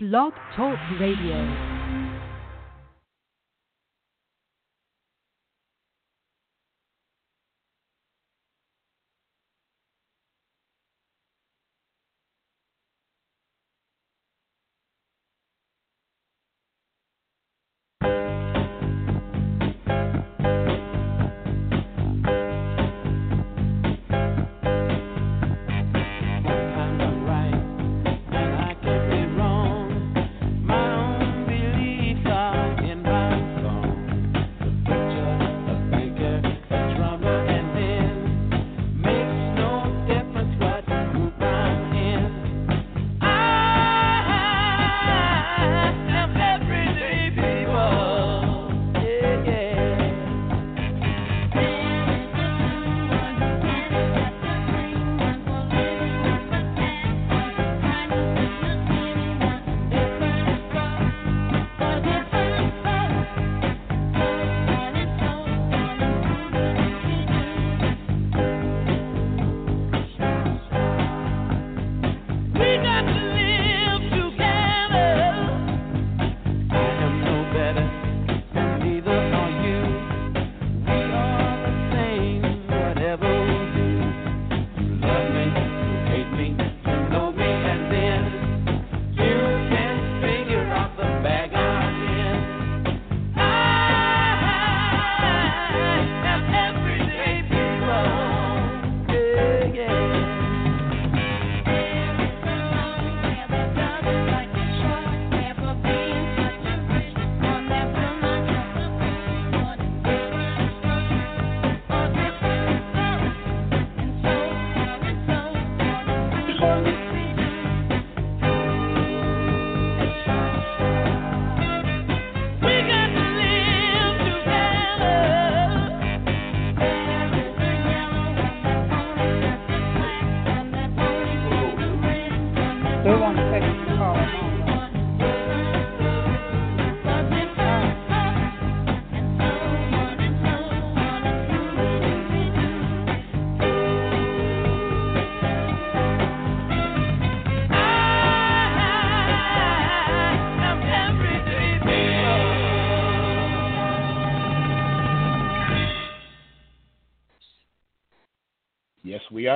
Blog Talk Radio.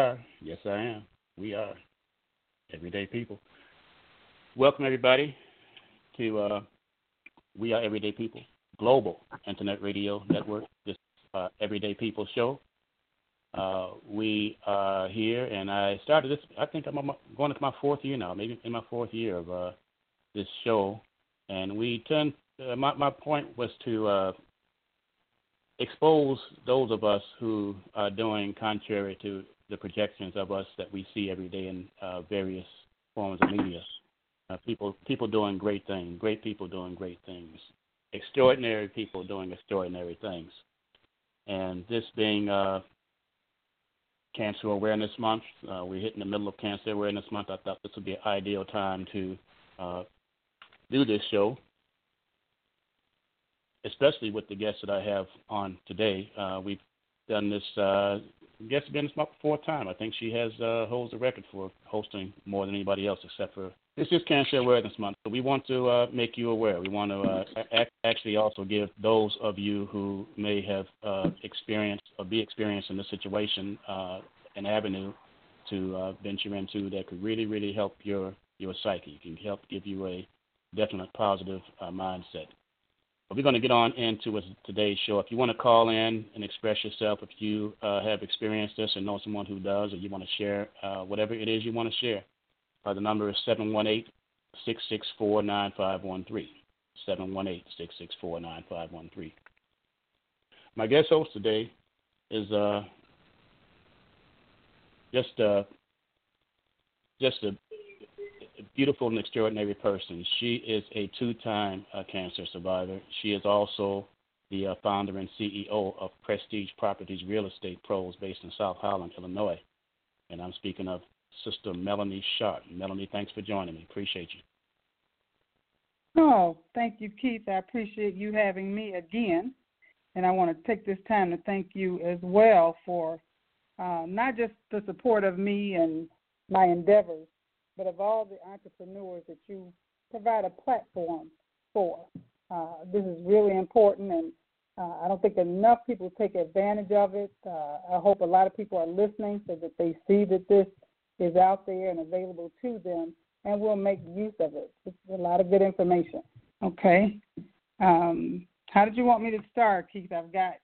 Are. Yes, I am. We are everyday people. Welcome everybody to uh, We Are Everyday People Global Internet Radio Network. This uh, Everyday People show. Uh, we are here, and I started this. I think I'm going into my fourth year now, maybe in my fourth year of uh, this show. And we turned. Uh, my my point was to uh, expose those of us who are doing contrary to the projections of us that we see every day in uh, various forms of media. Uh, people, people doing great things, great people doing great things, extraordinary people doing extraordinary things. And this being uh, Cancer Awareness Month, uh, we're hitting the middle of Cancer Awareness Month. I thought this would be an ideal time to uh, do this show, especially with the guests that I have on today. Uh, we've done this uh, guest been this fourth time. I think she has uh, holds the record for hosting more than anybody else, except for this is Cancer Awareness Month. So we want to uh, make you aware. We want to uh, ac- actually also give those of you who may have uh, experienced or be experiencing this situation uh, an avenue to uh, venture into that could really, really help your your psyche. Can help give you a definite positive uh, mindset. But we're going to get on into today's show. If you want to call in and express yourself, if you uh, have experienced this and know someone who does, or you want to share uh, whatever it is you want to share, uh, the number is 718 664 9513. 718 664 9513. My guest host today is uh, just uh, just a beautiful and extraordinary person. She is a two time uh, cancer survivor. She is also the uh, founder and CEO of Prestige Properties Real Estate Pros based in South Holland, Illinois. And I'm speaking of Sister Melanie Sharpe. Melanie, thanks for joining me. Appreciate you. Oh, thank you, Keith. I appreciate you having me again. And I want to take this time to thank you as well for uh, not just the support of me and my endeavors, but of all the entrepreneurs that you provide a platform for. Uh, this is really important, and uh, I don't think enough people take advantage of it. Uh, I hope a lot of people are listening so that they see that this is out there and available to them, and will make use of it. It's a lot of good information. Okay. Um, how did you want me to start, Keith? I've got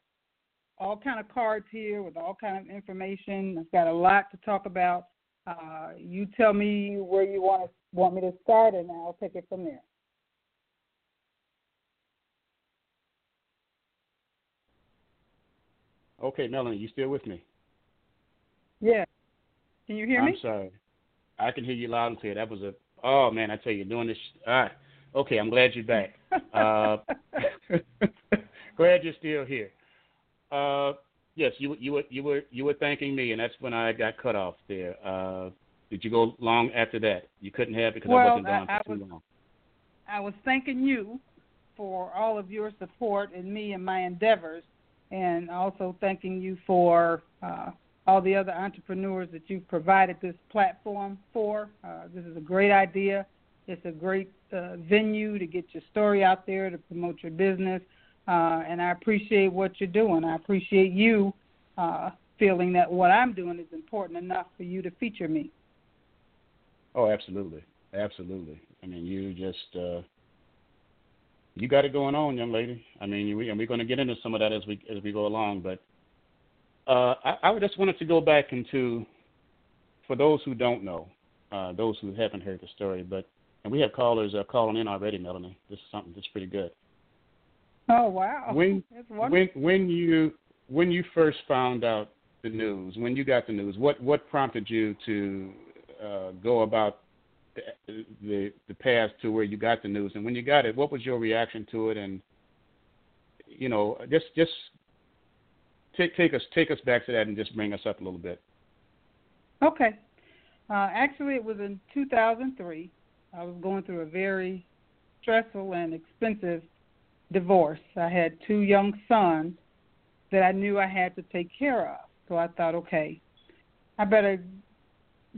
all kind of cards here with all kind of information. I've got a lot to talk about. Uh, you tell me where you want to, want me to start, and I'll take it from there. Okay, Melanie, you still with me? Yeah. Can you hear me? I'm sorry. I can hear you loud and clear. That was a oh man, I tell you, doing this. All right. Okay, I'm glad you're back. Uh, glad you're still here. Uh, yes, you you were you were you were thanking me, and that's when I got cut off there. Uh, did you go long after that? You couldn't have because well, I wasn't gone I, for I too was, long. I was thanking you for all of your support in me and my endeavors, and also thanking you for uh, all the other entrepreneurs that you've provided this platform for. Uh, this is a great idea. It's a great uh, venue to get your story out there to promote your business, uh, and I appreciate what you're doing. I appreciate you uh, feeling that what I'm doing is important enough for you to feature me. Oh, absolutely, absolutely. I mean, you just uh, you got it going on, young lady. I mean, we, and we're going to get into some of that as we as we go along. But uh, I, I just wanted to go back into, for those who don't know, uh, those who haven't heard the story, but and we have callers uh, calling in already, Melanie. This is something that's pretty good. Oh wow! When when when you when you first found out the news, when you got the news, what what prompted you to uh, go about the, the the path to where you got the news, and when you got it, what was your reaction to it, and you know, just just take take us take us back to that and just bring us up a little bit. Okay. Uh, actually, it was in 2003. I was going through a very stressful and expensive divorce. I had two young sons that I knew I had to take care of. So I thought, okay, I better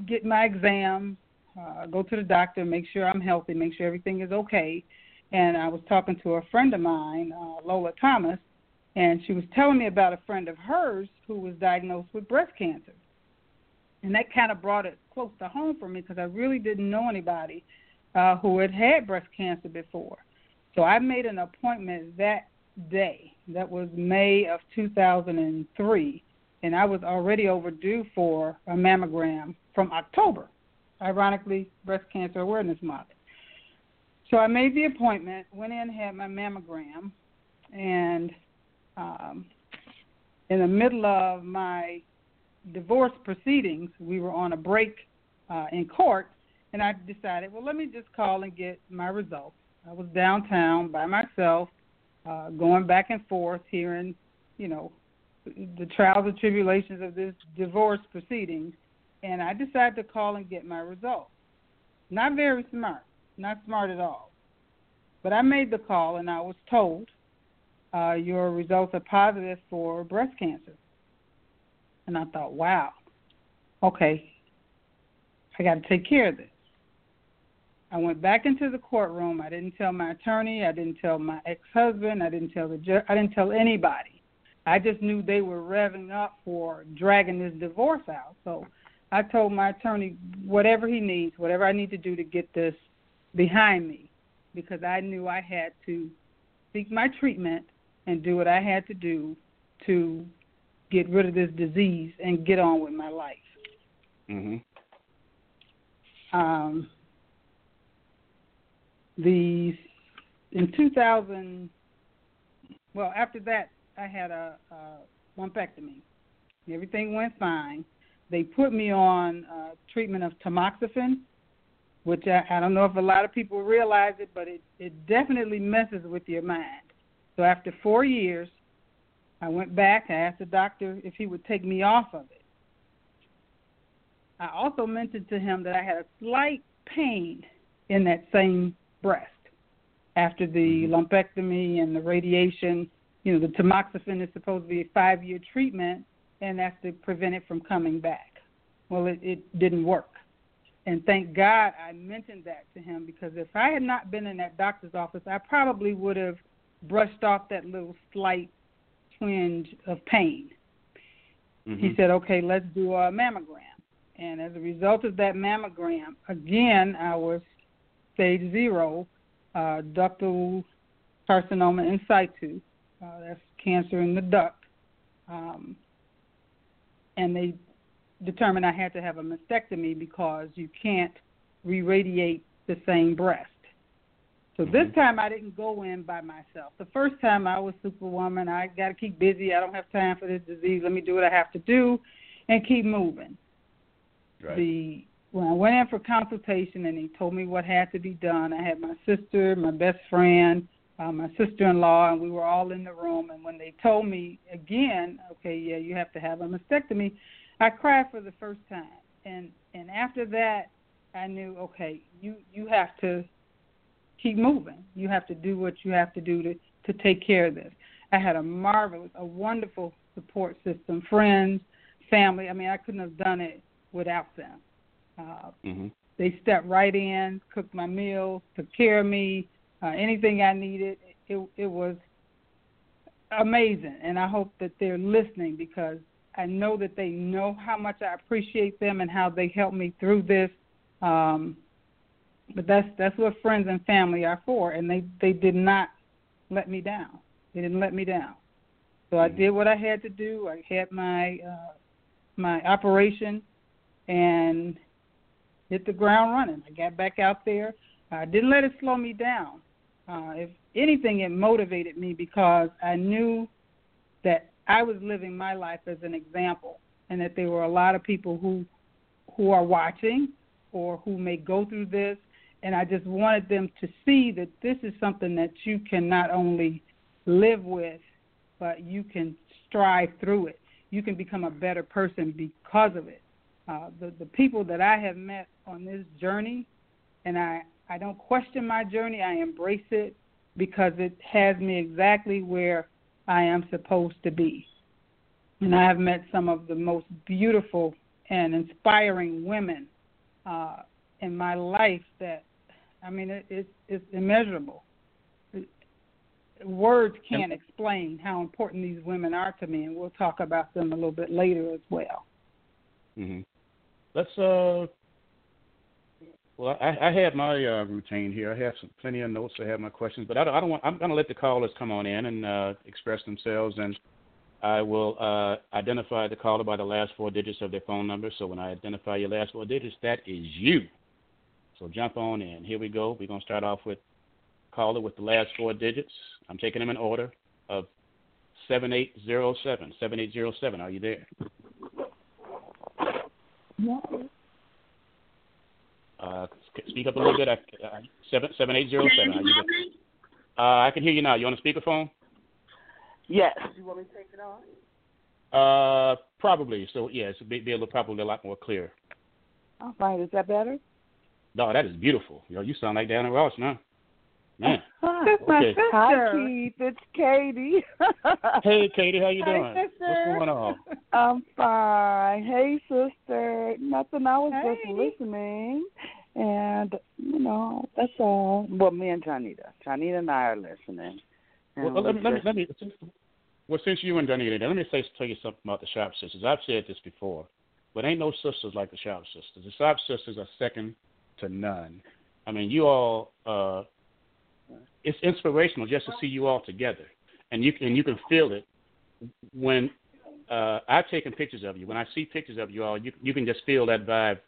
get my exam, uh, go to the doctor, make sure I'm healthy, make sure everything is okay. And I was talking to a friend of mine, uh, Lola Thomas, and she was telling me about a friend of hers who was diagnosed with breast cancer. And that kind of brought it close to home for me because I really didn't know anybody uh, who had had breast cancer before. So I made an appointment that day. That was May of 2003, and I was already overdue for a mammogram from October. Ironically, Breast Cancer Awareness Month. So I made the appointment, went in, had my mammogram, and um, in the middle of my divorce proceedings, we were on a break uh, in court, and I decided, well, let me just call and get my results. I was downtown by myself, uh, going back and forth, hearing, you know, the trials and tribulations of this divorce proceedings, and I decided to call and get my results. Not very smart, not smart at all. But I made the call, and I was told uh, your results are positive for breast cancer. And I thought, wow, okay, I got to take care of this. I went back into the courtroom. I didn't tell my attorney. I didn't tell my ex-husband. I didn't tell the judge. I didn't tell anybody. I just knew they were revving up for dragging this divorce out. So I told my attorney whatever he needs, whatever I need to do to get this behind me, because I knew I had to seek my treatment and do what I had to do to get rid of this disease and get on with my life. Mhm. Um, the in 2000, well, after that, I had a, a lumpectomy. Everything went fine. They put me on uh, treatment of tamoxifen, which I, I don't know if a lot of people realize it, but it, it definitely messes with your mind. So after four years, I went back. I asked the doctor if he would take me off of it. I also mentioned to him that I had a slight pain in that same breast after the Mhm. lumpectomy and the radiation. You know, the tamoxifen is supposed to be a five year treatment, and that's to prevent it from coming back. Well, it, it didn't work. and thank God I mentioned that to him because if I had not been in that doctor's office, I probably would have brushed off that little slight twinge of pain. Mm-hmm. He said, "Okay, let's do a mammogram." And as a result of that mammogram, again, I was stage zero, uh, ductal carcinoma in situ. Uh, that's cancer in the duct. Um, and they determined I had to have a mastectomy because you can't re-radiate the same breast. So this Mhm. time I didn't go in by myself. The first time I was superwoman. I got to keep busy. I don't have time for this disease. Let me do what I have to do and keep moving. Right. The when I went in for consultation and he told me what had to be done, I had my sister, my best friend, uh, my sister-in-law, and we were all in the room. And when they told me again, okay, yeah, you have to have a mastectomy, I cried for the first time. And and after that, I knew, okay, you you have to keep moving. You have to do what you have to do to to take care of this. I had a marvelous, a wonderful support system, friends, family. I mean, I couldn't have done it without them. Uh, hmm they stepped right in, cooked my meals, took care of me, uh, anything I needed. It it was amazing, and I hope that they're listening because I know that they know how much I appreciate them and how they helped me through this. Um, but that's that's what friends and family are for, and they they did not let me down. They didn't let me down. So I Mhm. did what I had to do. I had my uh, my operation, and hit the ground running. I got back out there. I didn't let it slow me down. Uh, if anything, it motivated me because I knew that I was living my life as an example, and that there were a lot of people who who are watching or who may go through this, and I just wanted them to see that this is something that you can not only live with, but you can strive through it. You can become a better person because of it. Uh, the the people that I have met on this journey, and I I don't question my journey. I embrace it because it has me exactly where I am supposed to be. And I have met some of the most beautiful and inspiring women uh, in my life that I mean it, it it's immeasurable. Words can't explain how important these women are to me, and we'll talk about them a little bit later as well. hmm Let's uh. Well, I, I have my uh, routine here. I have some plenty of notes. I have my questions, but I don't. I don't want. I'm going to let the callers come on in and uh, express themselves, and I will uh, identify the caller by the last four digits of their phone number. So when I identify your last four digits, that is you. So jump on in. Here we go. We're going to start off with caller with the last four digits. I'm taking them in order of 7807. 7807. Are you there? Uh, speak up a little bit. I, uh, seven seven eight zero seven. Are you there? Uh, I can hear you now. You on the speakerphone? Yes. Do you want me to take it off? Uh, probably. So yes, it'd be, be a little probably a lot more clear. All right. Is that better? No, that is beautiful. Yo, you sound like Diana Ross now. Man. That's my Okay. sister. Hi, Keith. It's Katie. Hey, Katie, how you Hi, doing? sister. What's going on? I'm fine. Hey, sister. Nothing. I was just listening, and you know that's all. Well, me and Janita. Janita and I are listening. Well, well, let, me, let me let me. Well, since you and Donita, let me say tell you something about the Sharpe Sisters. I've said this before, but ain't no sisters like the Sharpe Sisters. The Sharpe Sisters are second to none. I mean, you all. uh It's inspirational just to see you all together, and you can you can feel it when uh I've taken pictures of you. When I see pictures of you all, you you can just feel that vibe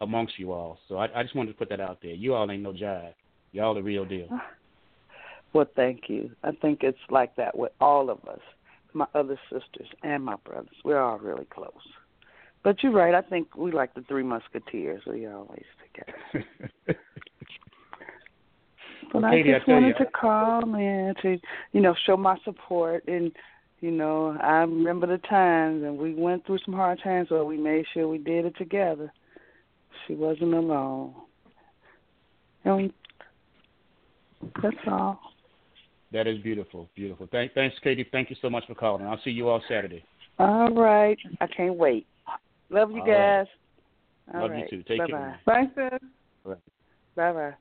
amongst you all. So I, I just wanted to put that out there. You all ain't no jive. Y'all the real deal. Well, thank you. I think it's like that with all of us, my other sisters and my brothers. We're all really close. But you're right. I think we like the Three Musketeers. We always together. But I Katie, I just tell wanted you- to call in to, you know, show my support. And, you know, I remember the times, and we went through some hard times, but we made sure we did it together. She wasn't alone. And that's all. That is beautiful, beautiful. Thank, thanks, Katie. Thank you so much for calling. I'll see you all Saturday. All right. I can't wait. Love you All guys. right. All Love right. you too. Take Bye-bye. care. Bye, sis. Bye bye.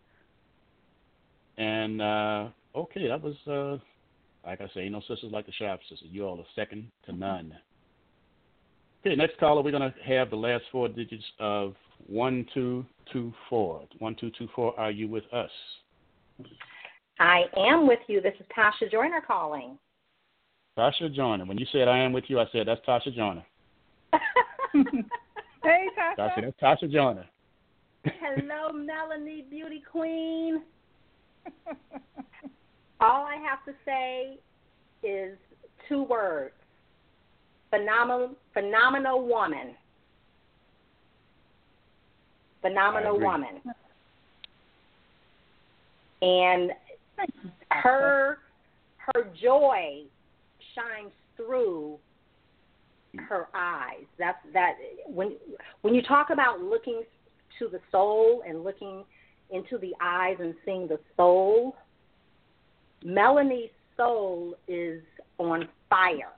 And uh okay, that was uh like I say, ain't no sisters like the Sharpe sisters. You all are second to none. Okay, next caller, we're gonna have the last four digits of one two two four. One two two four. Are you with us? I am with you. This is Tasha Joiner calling. Tasha Joiner. When you said I am with you, I said that's Tasha Joiner. hey, I Tasha. that's Tasha Joiner. Hello, Melanie, beauty queen. All I have to say is two words: phenomenal, phenomenal woman. Phenomenal woman. And her her joy shines through her eyes. That's that when when you talk about looking to the soul and looking into the eyes and seeing the soul, Melanie's soul is on fire.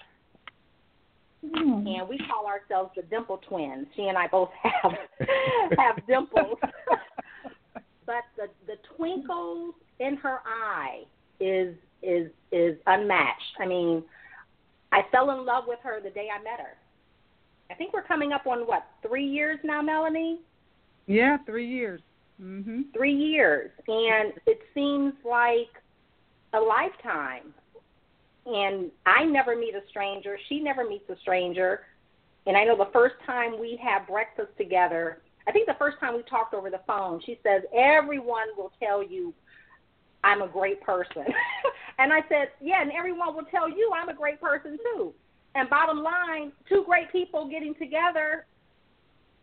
Hmm. And we call ourselves the dimple twins. She and I both have have dimples. but the the twinkle in her eye is is is unmatched. I mean, I fell in love with her the day I met her. I think we're coming up on what three years now, Melanie. Yeah, three years. Mhm. Three years, and it seems like a lifetime. And I never meet a stranger. She never meets a stranger. And I know the first time we had breakfast together, I think the first time we talked over the phone, she says, Everyone will tell you I'm a great person. and I said, Yeah, and everyone will tell you I'm a great person too. And bottom line, two great people getting together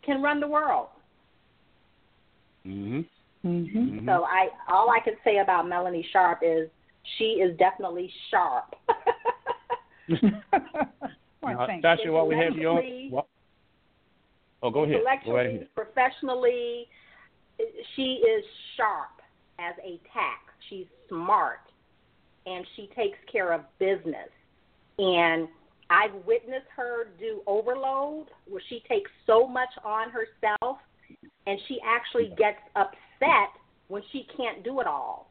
can run the world. Mhm. Mhm. Mhm. So I all I can say about Melanie Sharpe is she is definitely sharp. Well, Now, thank Tasha, while we have you on, what? oh, go ahead. Go ahead. professionally, she is sharp as a tack. She's smart, and she takes care of business. And I've witnessed her do overload, where she takes so much on herself, and she actually gets upset when she can't do it all.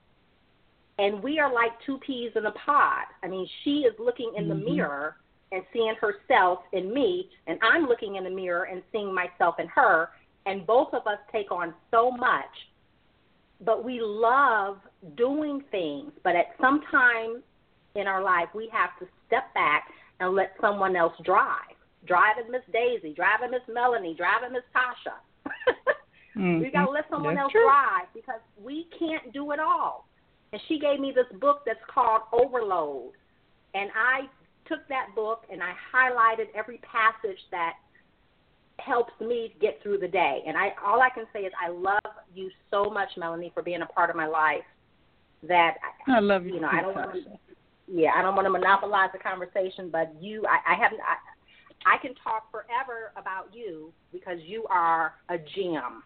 And we are like two peas in a pod. I mean, she is looking in the Mhm. mirror and seeing herself in me, and I'm looking in the mirror and seeing myself in her, and both of us take on so much. But we love doing things, but at some time in our life, we have to step back and let someone else drive. Driving Miss Daisy, driving Miss Melanie, driving Miss Tasha. We got to let someone Mm-hmm. That's else true. drive because we can't do it all. And she gave me this book that's called Overload. And I took that book and I highlighted every passage that helps me get through the day. And I all I can say is I love you so much, Melanie, for being a part of my life. That I love you, you know, I don't want to. Yeah, I don't want to monopolize the conversation, but you, I, I haven't. I, I can talk forever about you because you are a gem.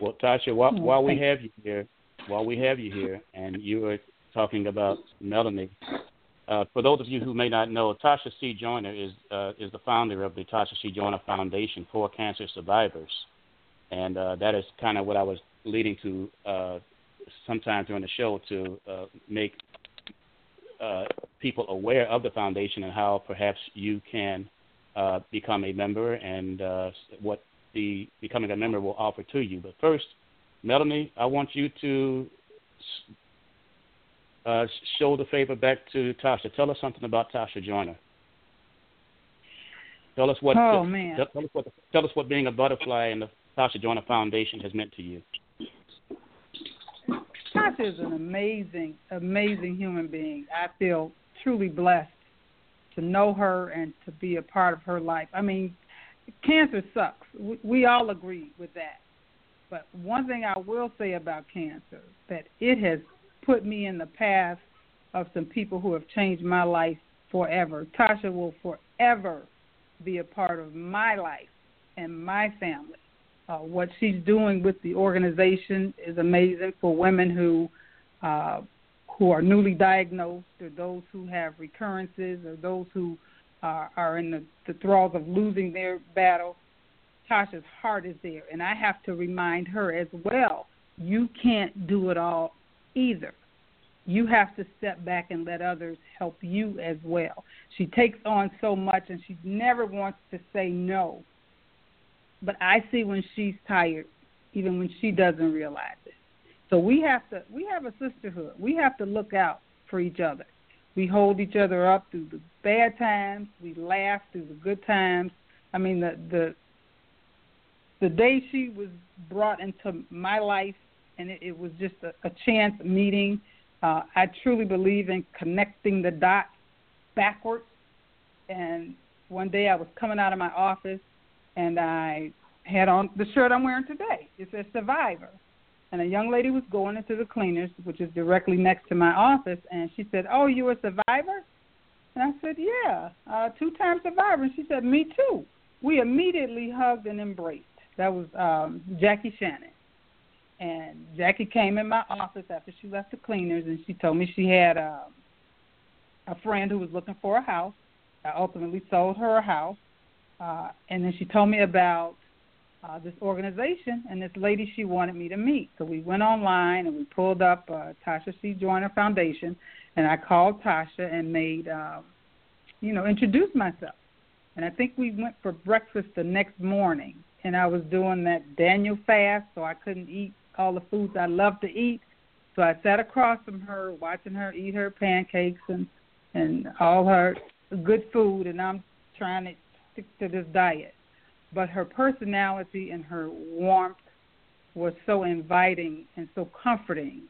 Well, Tasha, while, Oh, while we have you here, while we have you here, and you were talking about Melanie, uh, for those of you who may not know, Tasha C. Joiner is uh, is the founder of the Tasha C. Joiner Foundation for Cancer Survivors, and uh, that is kind of what I was leading to uh, sometime during the show to uh, make uh, people aware of the foundation and how perhaps you can uh, become a member and uh, what the becoming a member will offer to you. But first, Melanie, I want you to uh, show the favor back to Tasha. Tell us something about Tasha Joiner. Tell us what. Oh, man. Tell, tell us what. Tell us what being a butterfly in the Tasha Joiner Foundation has meant to you. Tasha is an amazing, amazing human being. I feel truly blessed to know her and to be a part of her life. I mean, cancer sucks. We, we all agree with that. But one thing I will say about cancer that it has put me in the path of some people who have changed my life forever. Tasha will forever be a part of my life and my family. Uh, what she's doing with the organization is amazing for women who uh, who are newly diagnosed, or those who have recurrences, or those who are, are in the, the thralls of losing their battle. Tasha's heart is there, and I have to remind her as well. You can't do it all either. You have to step back and let others help you as well. She takes on so much, and she never wants to say no. But I see when she's tired, even when she doesn't realize it. So we have to we have a sisterhood. We have to look out for each other. We hold each other up through the bad times. We laugh through the good times. I mean the the the day she was brought into my life and it, it was just a, a chance meeting. Uh, I truly believe in connecting the dots backwards. And one day I was coming out of my office and I had on the shirt I'm wearing today. It says Survivor. And a young lady was going into the cleaners, which is directly next to my office, and she said, "Oh, you a survivor?" And I said, "Yeah, uh, two-time survivor." And she said, "Me too." We immediately hugged and embraced. That was um, Jackie Shannon. And Jackie came in my office after she left the cleaners, and she told me she had a, um, a friend who was looking for a house. I ultimately sold her a house, uh, and then she told me about uh, this organization and this lady she wanted me to meet. So we went online and we pulled up uh, Tasha C. Joiner Foundation, and I called Tasha and made, um, you know, introduced myself. And I think we went for breakfast the next morning, and I was doing that Daniel fast, so I couldn't eat all the foods I love to eat. So I sat across from her, watching her eat her pancakes and and all her good food, and I'm trying to stick to this diet. But her personality and her warmth was so inviting and so comforting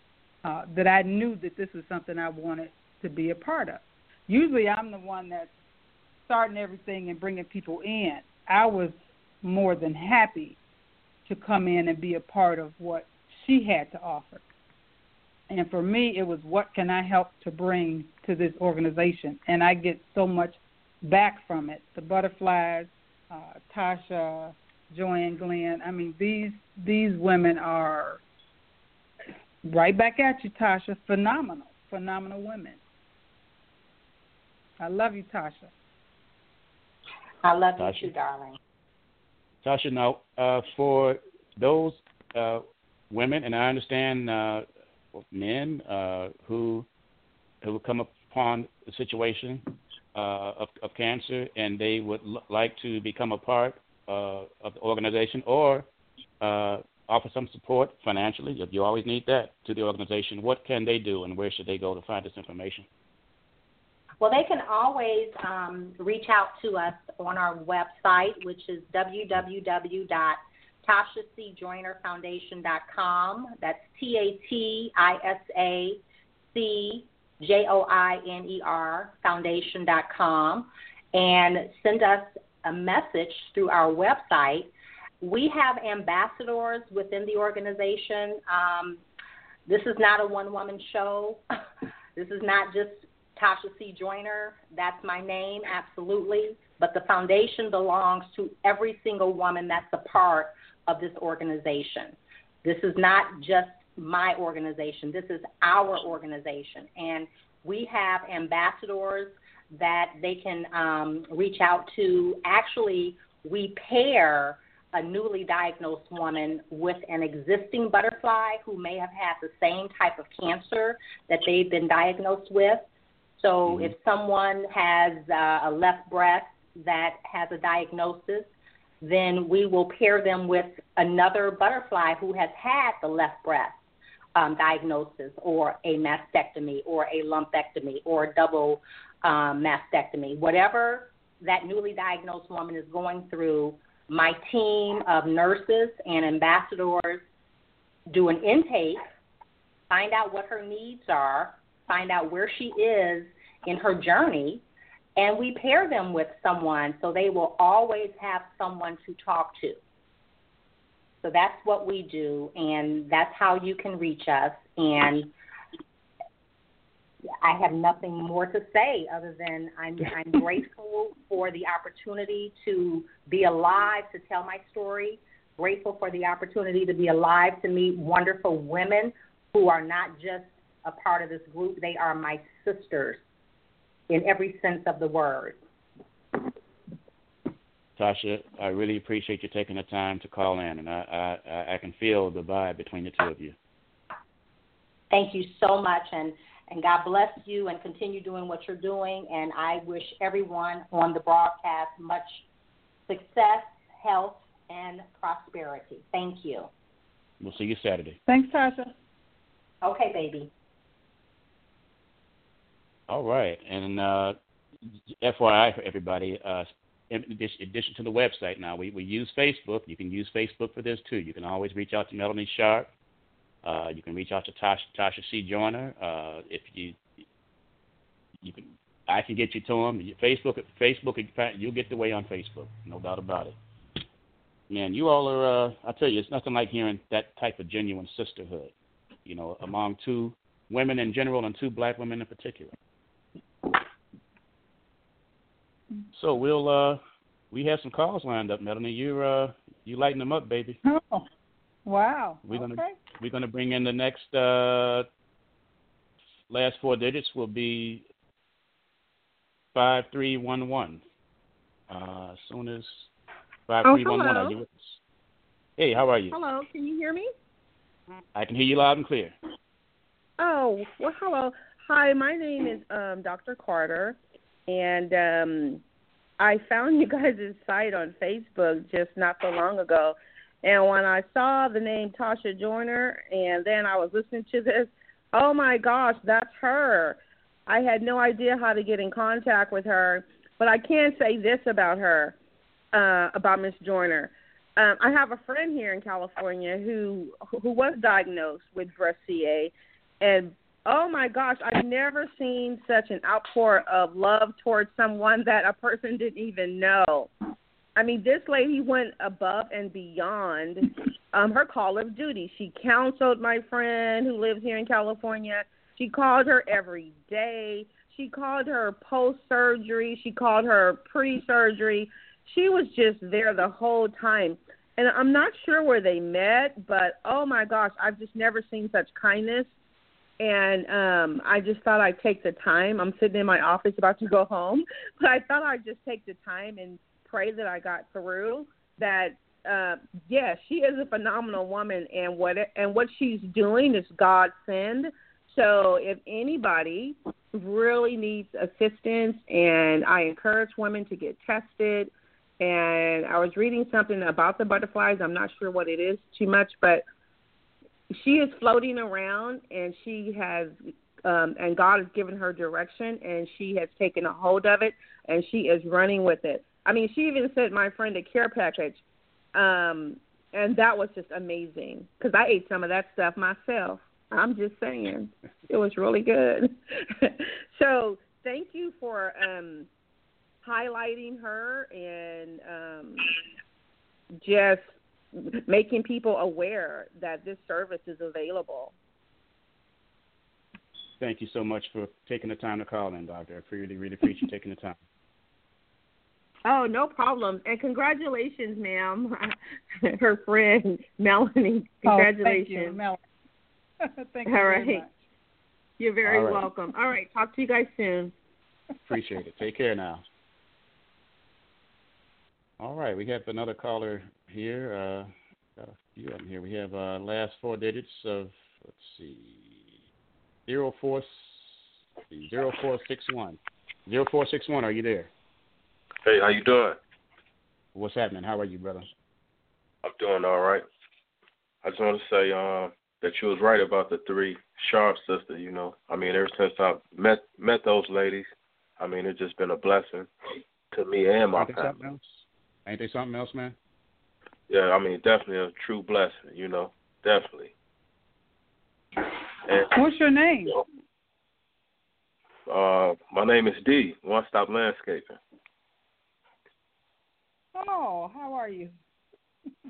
uh, that I knew that this was something I wanted to be a part of. Usually, I'm the one that's starting everything and bringing people in. I was more than happy to come in and be a part of what she had to offer. And for me, it was what can I help to bring to this organization? And I get so much back from it. The butterflies, uh, Tasha, Joanne Glenn. I mean, these these women are right back at you, Tasha. Phenomenal, phenomenal women. I love you, Tasha. I love Tasha. you too, darling. Tasha, now uh, for those uh, women, and I understand uh, men uh, who who come upon a situation uh, of, of cancer and they would l- like to become a part uh, of the organization or uh, offer some support financially, you always need that to the organization, what can they do and where should they go to find this information? Well, they can always um, reach out to us on our website, which is www.tashacjoynerfoundation.com. That's T A T I S A C J O I N E R foundation.com, and send us a message through our website. We have ambassadors within the organization. Um, this is not a one woman show. this is not just Tasha C. Joiner. That's my name, absolutely. But the foundation belongs to every single woman that's a part of this organization. This is not just my organization. This is our organization. And we have ambassadors that they can um, reach out to. Actually, we pair a newly diagnosed woman with an existing butterfly who may have had the same type of cancer that they've been diagnosed with. So, mm-hmm. if someone has uh, a left breast that has a diagnosis, then we will pair them with another butterfly who has had the left breast um, diagnosis or a mastectomy or a lumpectomy or a double um, mastectomy. Whatever that newly diagnosed woman is going through, my team of nurses and ambassadors do an intake, find out what her needs are, find out where she is in her journey, and we pair them with someone so they will always have someone to talk to. So that's what we do, and that's how you can reach us. And I have nothing more to say other than I'm, I'm grateful for the opportunity to be alive to tell my story. Grateful for the opportunity to be alive to meet wonderful women who are not just a part of this group, they are my sisters in every sense of the word. Tasha, I really appreciate you taking the time to call in, and I, I, I can feel the vibe between the two of you. Thank you so much, and and God bless you, and continue doing what you're doing. And I wish everyone on the broadcast much success, health, and prosperity. Thank you. We'll see you Saturday. Thanks, Tasha. Okay, baby. All right, and uh, FYI for everybody, uh, in addition to the website now, we, we use Facebook. You can use Facebook for this too. You can always reach out to Melanie Sharpe. Uh, you can reach out to Tasha, Tasha C. Joiner. Uh, if you you can, I can get you to them. Facebook, Facebook, you'll get the way on Facebook, no doubt about it. Man, you all are. Uh, I tell you, it's nothing like hearing that type of genuine sisterhood. You know, among two women in general and two black women in particular. So we'll uh we have some calls lined up, Melanie. You're uh you lighten them up, baby. Oh, wow. We're okay. gonna we're gonna bring in the next uh last four digits will be five three one one. Uh as soon as five three one one are you with us? Hey, how are you? Hello, can you hear me? I can hear you loud and clear. Oh, well hello. Hi, my name is um Dr. Carter and um I found you guys' site on Facebook just not so long ago. And when I saw the name Tasha Joiner and then I was listening to this, oh my gosh, that's her. I had no idea how to get in contact with her, but I can say this about her, uh, about Miss Joiner. Um, I have a friend here in California who who was diagnosed with breast CA, and oh my gosh, I've never seen such an outpour of love towards someone that a person didn't even know. I mean, this lady went above and beyond um, her call of duty. She counseled my friend who lives here in California. She called her every day. She called her post surgery. She called her pre surgery. She was just there the whole time. And I'm not sure where they met, but oh my gosh, I've just never seen such kindness and um I just thought I'd take the time. I'm sitting in my office about to go home, but I thought I'd just take the time and pray that I got through. That uh yes, she is a phenomenal woman and what and what she's doing is God send. So if anybody really needs assistance and I encourage women to get tested and I was reading something about the butterflies. I'm not sure what it is too much, but she is floating around and she has um and God has given her direction and she has taken a hold of it and she is running with it. I mean, she even sent my friend a care package. Um and that was just amazing cuz I ate some of that stuff myself. I'm just saying. It was really good. so, thank you for um highlighting her and um just making people aware that this service is available. Thank you so much for taking the time to call in, Doctor. I really, really appreciate you taking the time. Oh, no problem. And congratulations, ma'am. Her friend, Melanie. Congratulations. Oh, thank you, Melanie. thank you All very right. much. You're very All right. welcome. All right. Talk to you guys soon. Appreciate it. Take care now. All right, we have another caller here. Uh, got a few of them here. We have uh, last four digits of let's see, zero four zero four six one. Zero four six one. Are you there? Hey, how you doing? What's happening? How are you, brother? I'm doing all right. I just want to say um, that you was right about the three Sharpe sisters. You know, I mean, ever since I met met those ladies, I mean, it's just been a blessing to me and my Ain't family. Ain't they something else, man? Yeah, I mean, definitely a true blessing. You know, definitely. And What's your name? uh, my name is D. One Stop Landscaping. Oh, how are you?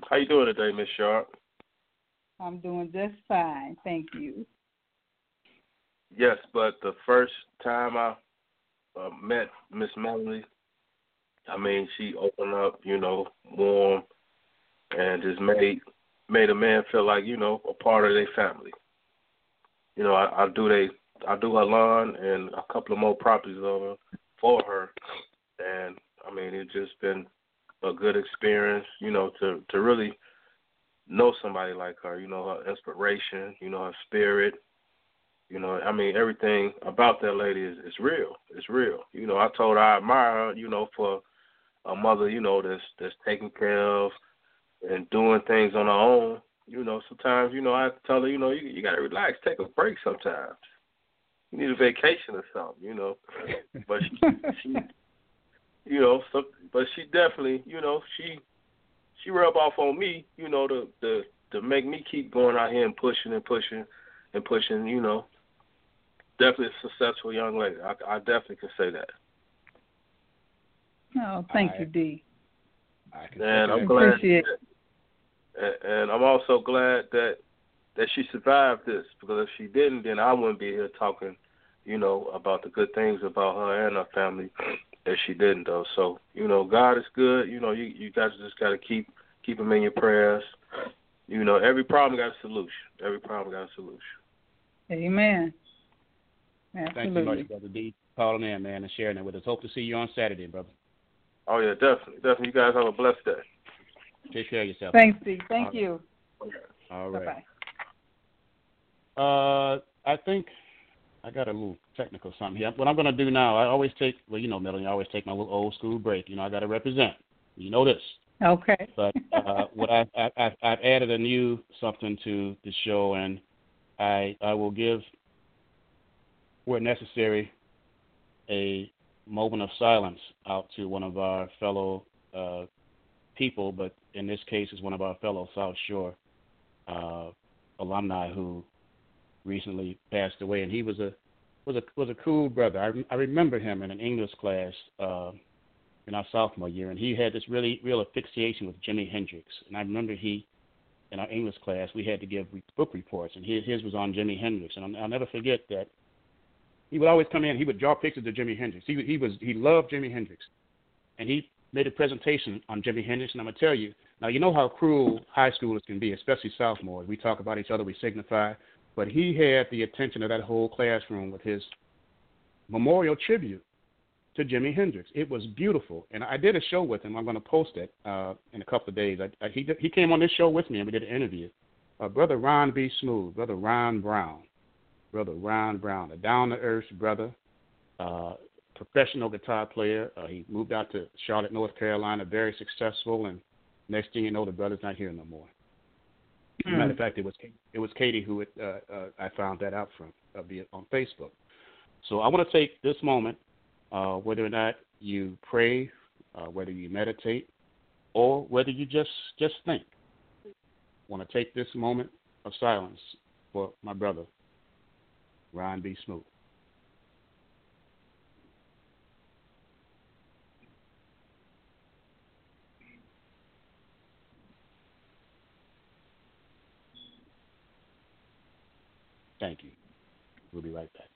How you doing today, Miss Sharpe? I'm doing just fine, thank you. Yes, but the first time I uh, met Miss Melanie, I mean, she opened up, you know, warm, and just made made a man feel like you know a part of their family. You know, I, I do they I do her lawn and a couple of more properties over for her, and I mean, it's just been a good experience, you know, to to really know somebody like her. You know, her inspiration, you know, her spirit. You know, I mean, everything about that lady is is real. It's real. You know, I told her I admire her. You know, for a mother, you know, that's that's taking care of and doing things on her own. You know, sometimes, you know, I have to tell her, you know, you you gotta relax, take a break sometimes. You need a vacation or something, you know. But she she you know, so but she definitely, you know, she she rub off on me, you know, to to to make me keep going out here and pushing and pushing and pushing, you know. Definitely a successful young lady. I, I definitely can say that. Oh, thank I, you, D. I can And I'm glad. Appreciate and, and I'm also glad that that she survived this because if she didn't, then I wouldn't be here talking, you know, about the good things about her and her family. That she didn't though. So you know, God is good. You know, you you guys just got to keep keep him in your prayers. You know, every problem got a solution. Every problem got a solution. Amen. Absolutely. Thank you much, Brother D, calling in, man, and sharing it with us. Hope to see you on Saturday, brother. Oh yeah, definitely, definitely. You guys have a blessed day. Take care of yourself. Thanks, D. Thank All right. you. All Bye-bye. Uh, I think I got a little technical something here. What I'm going to do now, I always take, well, you know, Melanie, I always take my little old school break. You know, I got to represent. You know this. Okay. But uh, what I, I, I, I've added a new something to the show, and I, I will give, where necessary, a moment of silence out to one of our fellow uh, people, but in this case, is one of our fellow South Shore uh, alumni who recently passed away, and he was a was a was a cool brother. I, I remember him in an English class uh, in our sophomore year, and he had this really real asphyxiation with Jimi Hendrix. And I remember he in our English class we had to give book reports, and his his was on Jimi Hendrix, and I'll, I'll never forget that. He would always come in. He would draw pictures of Jimi Hendrix. He he was he loved Jimi Hendrix, and he made a presentation on Jimi Hendrix. And I'm gonna tell you now. You know how cruel high schoolers can be, especially sophomores. We talk about each other. We signify but he had the attention of that whole classroom with his memorial tribute to Jimi Hendrix. It was beautiful, and I did a show with him. I'm to post it uh, in a couple of days. I, I, he he came on this show with me, and we did an interview. Uh, brother Ron B. Smooth, brother Ron Brown, brother Ron Brown, a down to earth brother, uh, professional guitar player. Uh, he moved out to Charlotte, North Carolina, very successful, and next thing you know, the brother's not here no more. A matter of fact, it was it was Katie who it, uh, uh, I found that out from uh, via on Facebook. So I want to take this moment, uh, whether or not you pray, uh, whether you meditate, or whether you just just think. I want to take this moment of silence for my brother, Ron B. Smooth. Thank you. We'll be right back.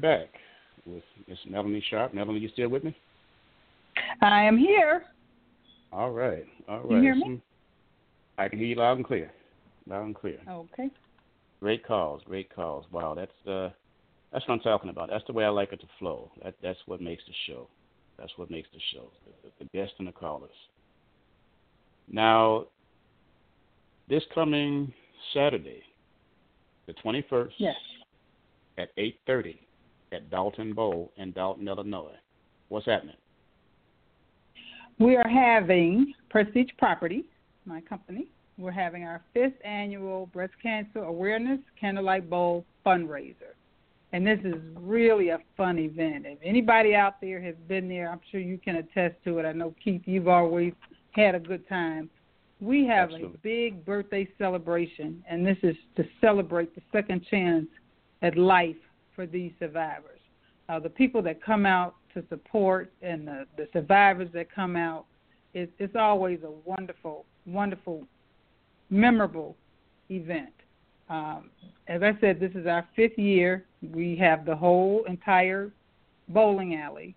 Back with Miss Melanie Sharpe. Melanie, you still with me? I am here. All right. All right. Can you hear me? I can hear you loud and clear. Loud and clear. Okay. Great calls. Great calls. Wow, that's uh that's what I'm talking about. That's the way I like it to flow. That that's what makes the show. That's what makes the show. The, the, the guests and the callers. Now, this coming Saturday, the 21st, yes. at 8:30, at Dolton Bowl in Dolton, Illinois. What's happening? We are having Prestige Property, my company. We're having our fifth annual Breast Cancer Awareness Candlelight Bowl fundraiser. And this is really a fun event. If anybody out there has been there, I'm sure you can attest to it. I know, Keith, you've always had a good time. We have Absolutely. a big birthday celebration, and this is to celebrate the second chance at life for these survivors. Uh, the people that come out to support and the, the survivors that come out, it, it's always a wonderful, wonderful, memorable event. Um, as I said, this is our fifth year. We have the whole entire bowling alley.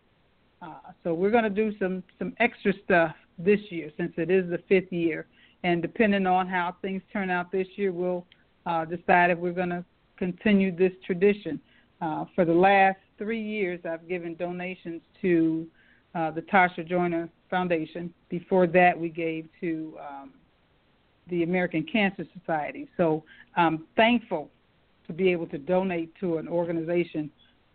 Uh, so we're going to do some some extra stuff this year since it is the fifth year, and depending on how things turn out this year, we'll uh, decide if we're going to continue this tradition. Uh, for the last three years, I've given donations to uh, the Tasha Joiner Foundation. Before that, we gave to um, the American Cancer Society. So I'm thankful to be able to donate to an organization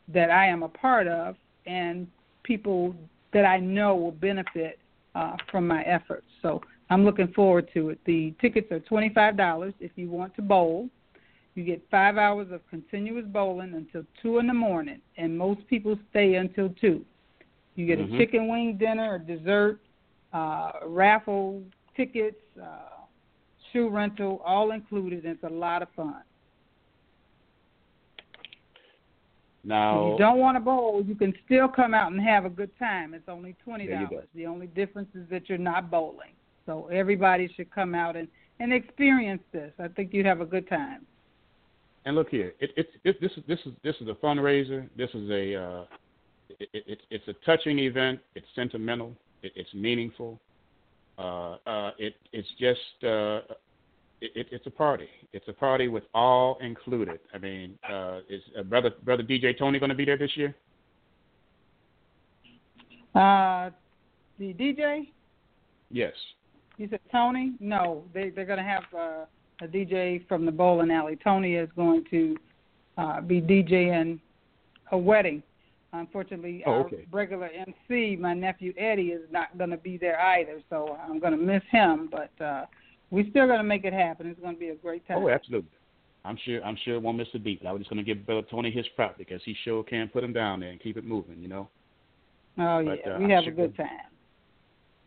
that I am a part of and people that I know will benefit uh, from my efforts. So I'm looking forward to it. The tickets are $25 if you want to bowl. You get five hours of continuous bowling until two in the morning, and most people stay until two. You get Mhm. a chicken wing dinner, a dessert, uh, raffle tickets, uh, shoe rental, all included. It's a lot of fun. Now, If you don't want to bowl, you can still come out and have a good time. It's only twenty There you go. dollars. The only difference is that you're not bowling. So everybody should come out and and experience this. I think you'd have a good time. And look here, it, it, it, this is this is this is a fundraiser. This is a uh, it, it, it's it's a touching event. It's sentimental. It, it's meaningful. Uh, uh, it it's just uh, it, it, it's a party. It's a party with all included. I mean, uh, is uh, brother brother DJ Tony going to be there this year? Uh, the DJ, Yes. you said Tony? No, they they're going to have uh, a DJ from the bowling alley. Tony is going to uh, be DJing a wedding. Unfortunately, Oh, our regular MC, my nephew Eddie, is not going to be there either. So I'm going to miss him, but uh, we're still going to make it happen. It's going to be a great time. Oh, absolutely. I'm sure. I'm sure it won't miss a beat. I was just going to give Brother Tony his prop because he sure can put him down there and keep it moving. You know. Oh But, yeah, uh, we have sure. a good time.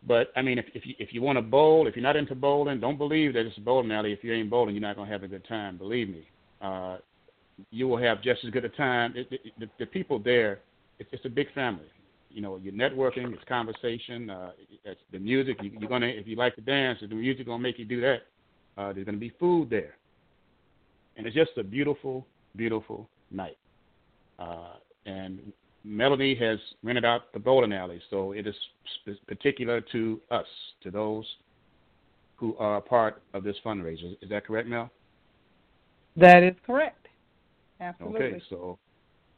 But I mean, if if you if you want to bowl, if you're not into bowling, don't believe that it's a bowling alley. If you ain't bowling, you're not gonna have a good time. Believe me, uh, you will have just as good a time. It, it, the, the people there, it's, it's a big family. You know, you're networking, it's conversation, uh, it's the music. You, you're gonna if you like to dance, the music gonna make you do that. Uh, there's gonna be food there, and it's just a beautiful, beautiful night. Uh, and Melanie has rented out the bowling alley, so it is sp- particular to us, to those who are a part of this fundraiser. Is that correct, Mel? That is correct. Absolutely. Okay, so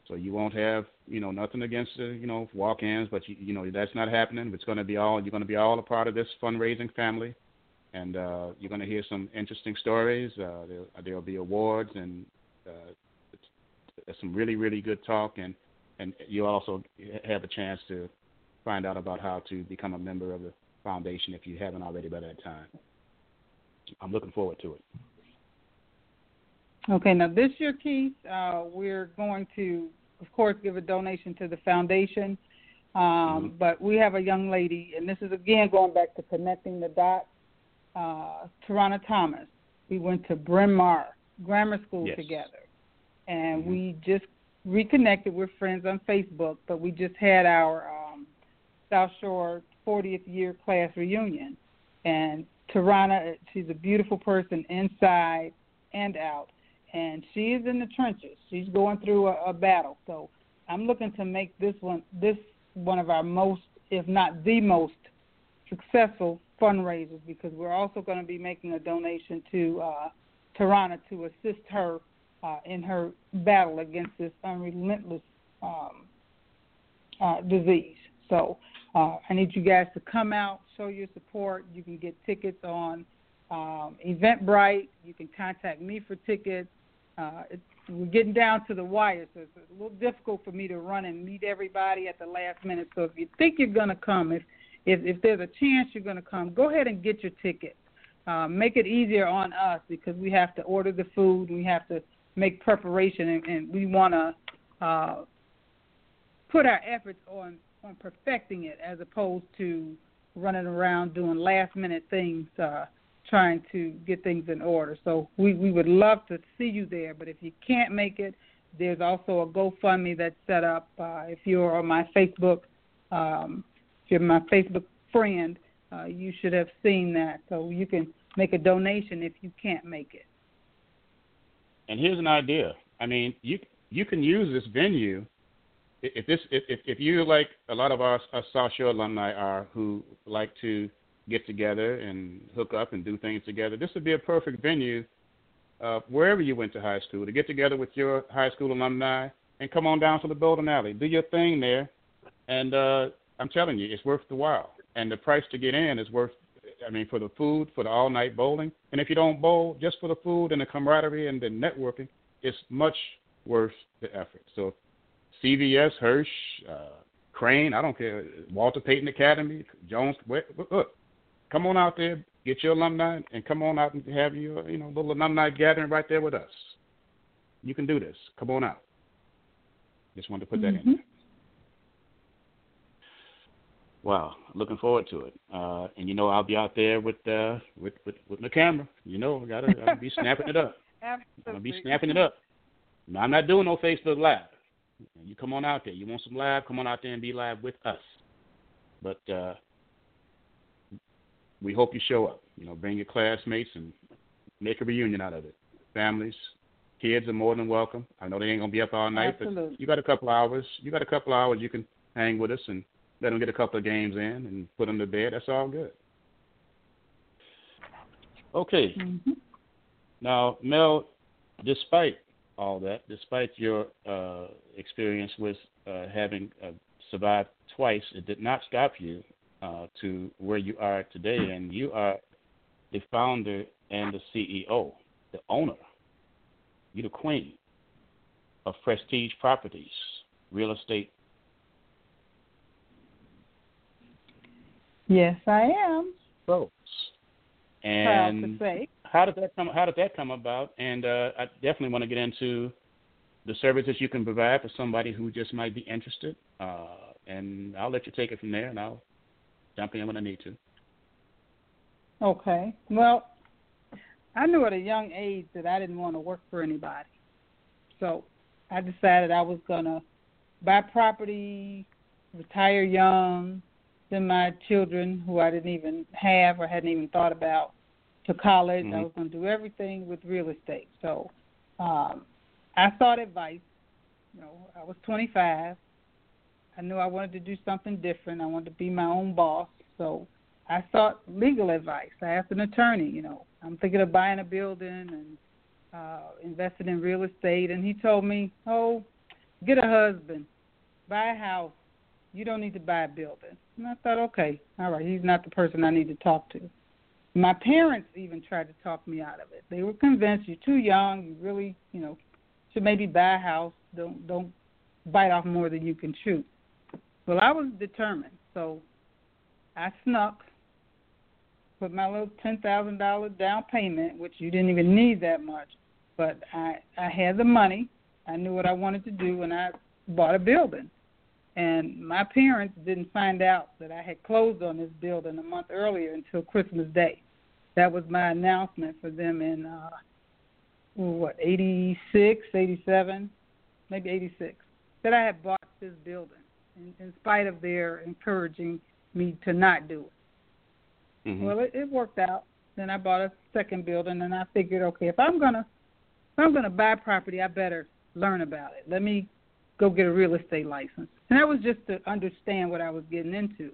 so you won't have you know nothing against the you know walk-ins, but you you know that's not happening. It's going to be all you're going to be all a part of this fundraising family, and uh, you're going to hear some interesting stories. Uh, there there'll be awards and uh, some really really good talk, and and you'll also have a chance to find out about how to become a member of the foundation if you haven't already by that time. I'm looking forward to it. Okay, now this year, Keith, uh, we're going to, of course, give a donation to the foundation. Um, Mhm. But we have a young lady, and this is again going back to connecting the dots. Uh, Tarana Thomas. We went to Bryn Mawr Grammar School Yes. together, and Mhm. we just reconnected. We're friends on Facebook, but we just had our um, South Shore 40th year class reunion. And Tarana, she's a beautiful person inside and out and she is in the trenches. She's going through a, a battle. So I'm looking to make this one this one of our most, if not the most, successful fundraisers because we're also going to be making a donation to uh, Tarana to assist her uh, in her battle against this unrelentless um, uh, disease. So uh, I need you guys to come out, show your support. You can get tickets on um, Eventbrite. You can contact me for tickets. Uh, we're getting down to the wire, so it's a little difficult for me to run and meet everybody at the last minute. So if you think you're going to come, if, if if there's a chance you're going to come, go ahead and get your ticket. Uh, make it easier on us because we have to order the food, we have to make preparation, and, and we want to uh, put our efforts on on perfecting it as opposed to running around doing last minute things. Uh, trying to get things in order. So we, we would love to see you there, but if you can't make it, there's also a GoFundMe that's set up. Uh, if you're on my Facebook, um, if you're my Facebook friend, uh, you should have seen that. So you can make a donation if you can't make it. And here's an idea. I mean, you you can use this venue if this if if, you like a lot of our, our South Shore alumni are who like to get together and hook up and do things together. This would be a perfect venue uh, wherever you went to high school to get together with your high school alumni and come on down to the Bowling Alley. Do your thing there, and uh, I'm telling you, it's worth the while. And the price to get in is worth. I mean, for the food, for the all-night bowling, and if you don't bowl, just for the food and the camaraderie and the networking, it's much worth the effort. So, CVS, Hirsch, uh, Crane, I don't care, Walter Payton Academy, Jones, look, come on out there, get your alumni, and come on out and have your you know little alumni gathering right there with us. You can do this. Come on out. Just wanted to put that Mm-hmm. in. Wow, looking forward to it. Uh, and you know, I'll be out there with uh, with, with with my camera. You know, I gotta I'll be snapping it up. Absolutely. I'll be snapping it up. No, I'm not doing no Facebook Live. You come on out there. You want some live? Come on out there and be live with us. But uh, we hope you show up. You know, bring your classmates and make a reunion out of it. Families, kids are more than welcome. I know they ain't gonna be up all night, Absolutely. but you got a couple hours. You got a couple hours. You can hang with us and let them get a couple of games in and put them to bed. That's all good. Okay. Mm-hmm. Now, Mel, despite all that, despite your uh, experience with uh, having uh, survived twice, it did not stop you uh, to where you are today, and you are the founder and the CEO, the owner, You're the queen of Prestige Properties, real estate. Yes, I am. Pros. Proud And how did that come? How did that come about? And uh, I definitely want to get into the services you can provide for somebody who just might be interested. Uh, and I'll let you take it from there, and I'll jump in when I need to. Okay. Well, I knew at a young age that I didn't want to work for anybody. So I decided I was going to buy property, retire young, send my children, who I didn't even have or hadn't even thought about, to college. I Mhm. was going to do everything with real estate. So um, I sought advice. You know, I was 25. I knew I wanted to do something different. I wanted to be my own boss. So I sought legal advice. I asked an attorney, you know, I'm thinking of buying a building and uh investing in real estate and he told me, "Oh, get a husband. Buy a house. You don't need to buy a building." And I thought, "Okay, all right, he's not the person I need to talk to." My parents even tried to talk me out of it. They were convinced you're too young, you really, you know, should maybe buy a house. Don't don't bite off more than you can chew. Well, I was determined. So I snuck, put my little ten thousand dollar down payment, which you didn't even need that much, but I I had the money. I knew what I wanted to do, and I bought a building. And my parents didn't find out that I had closed on this building a month earlier until Christmas Day. That was my announcement for them in uh what, eighty six, eighty seven, maybe eighty six. That I had bought this building in, in spite of their encouraging me to not do it. Mhm. Well, it, it worked out. Then I bought a second building, and I figured, okay, if I'm gonna if I'm gonna buy property, I better learn about it. Let me go get a real estate license, and that was just to understand what I was getting into.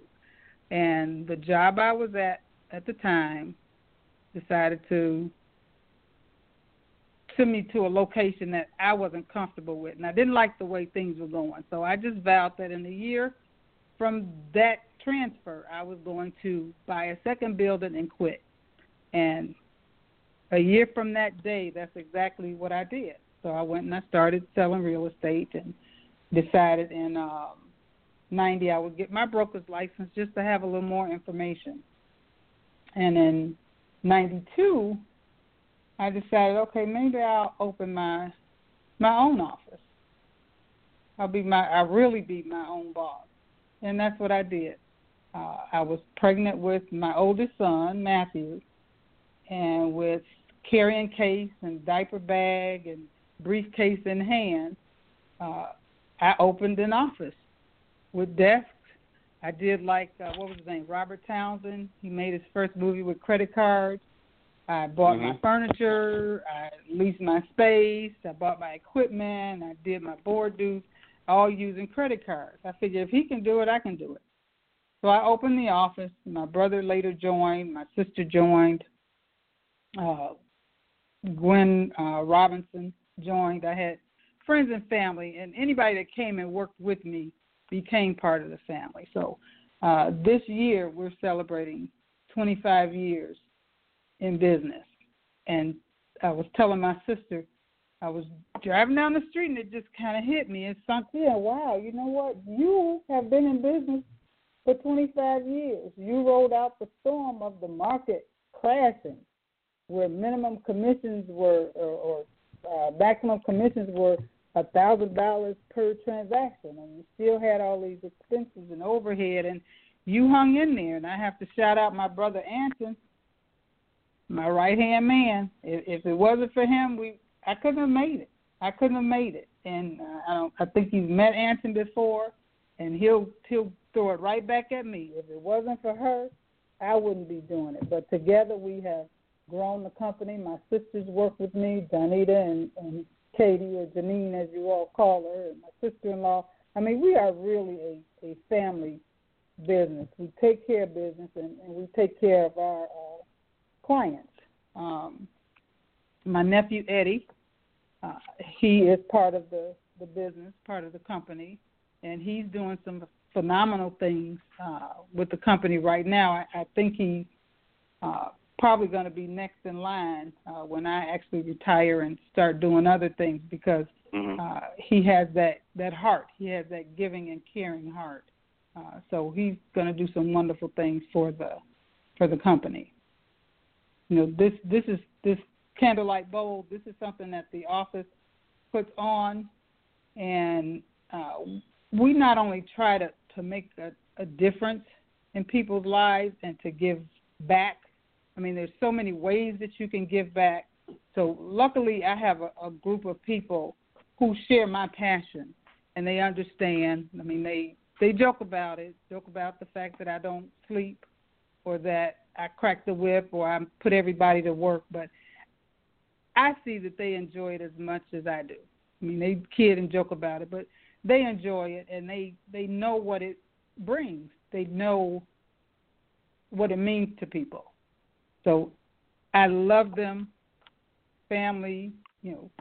And the job I was at at the time decided to send me to a location that I wasn't comfortable with, and I didn't like the way things were going. So I just vowed that in a year from that transfer, I was going to buy a second building and quit. And a year from that day, that's exactly what I did. So I went and I started selling real estate and decided in um, 90 I would get my broker's license just to have a little more information. And in 92, I decided, okay, maybe I'll open my my own office. I'll be my I really be my own boss, and that's what I did. Uh, I was pregnant with my oldest son Matthew, and with carrying case and diaper bag and briefcase in hand, uh, I opened an office with desks. I did like uh, what was his name, Robert Townsend. He made his first movie with credit cards. I bought my Mhm. furniture. I leased my space. I bought my equipment. I did my board dues, all using credit cards. I figured if he can do it, I can do it. So I opened the office. My brother later joined. My sister joined. Uh, Gwen uh, Robinson joined. I had friends and family, and anybody that came and worked with me became part of the family. So uh, this year we're celebrating 25 years in business. And I was telling my sister, I was driving down the street and it just kind of hit me. It sunk in. Wow, you know what? You have been in business for 25 years. You rode out the storm of the market crashing, where minimum commissions were, or, or uh, maximum commissions were a thousand dollars per transaction, and you still had all these expenses and overhead, and you hung in there, and I have to shout out my brother Anton, my right hand man. If, if it wasn't for him, we I couldn't have made it. I couldn't have made it. And uh, I don't. I think you've met Anton before, and he'll he'll throw it right back at me. If it wasn't for her, I wouldn't be doing it. But together we have grown the company. My sisters work with me, Donita and, and Katie or Janine, as you all call her, and my sister-in-law. I mean, we are really a, a family business. We take care of business, and, and we take care of our uh, clients. Um, my nephew Eddie, uh, he is part of the the business, part of the company, and he's doing some phenomenal things uh, with the company right now. I, I think he's uh, probably going to be next in line uh, when I actually retire and start doing other things because mm-hmm. uh, he has that that heart. He has that giving and caring heart. Uh, so he's going to do some wonderful things for the for the company. You know, this this is this candlelight bowl. This is something that the office puts on, and uh, we not only try to to make a, a difference in people's lives and to give back. I mean, there's so many ways that you can give back. So luckily, I have a, a group of people who share my passion and they understand. I mean, they they joke about it, joke about the fact that I don't sleep or that I crack the whip or I put everybody to work, but I see that they enjoy it as much as I do. I mean, they kid and joke about it, but they enjoy it and they they know what it brings. They know what it means to people. So I love them. Family, you know,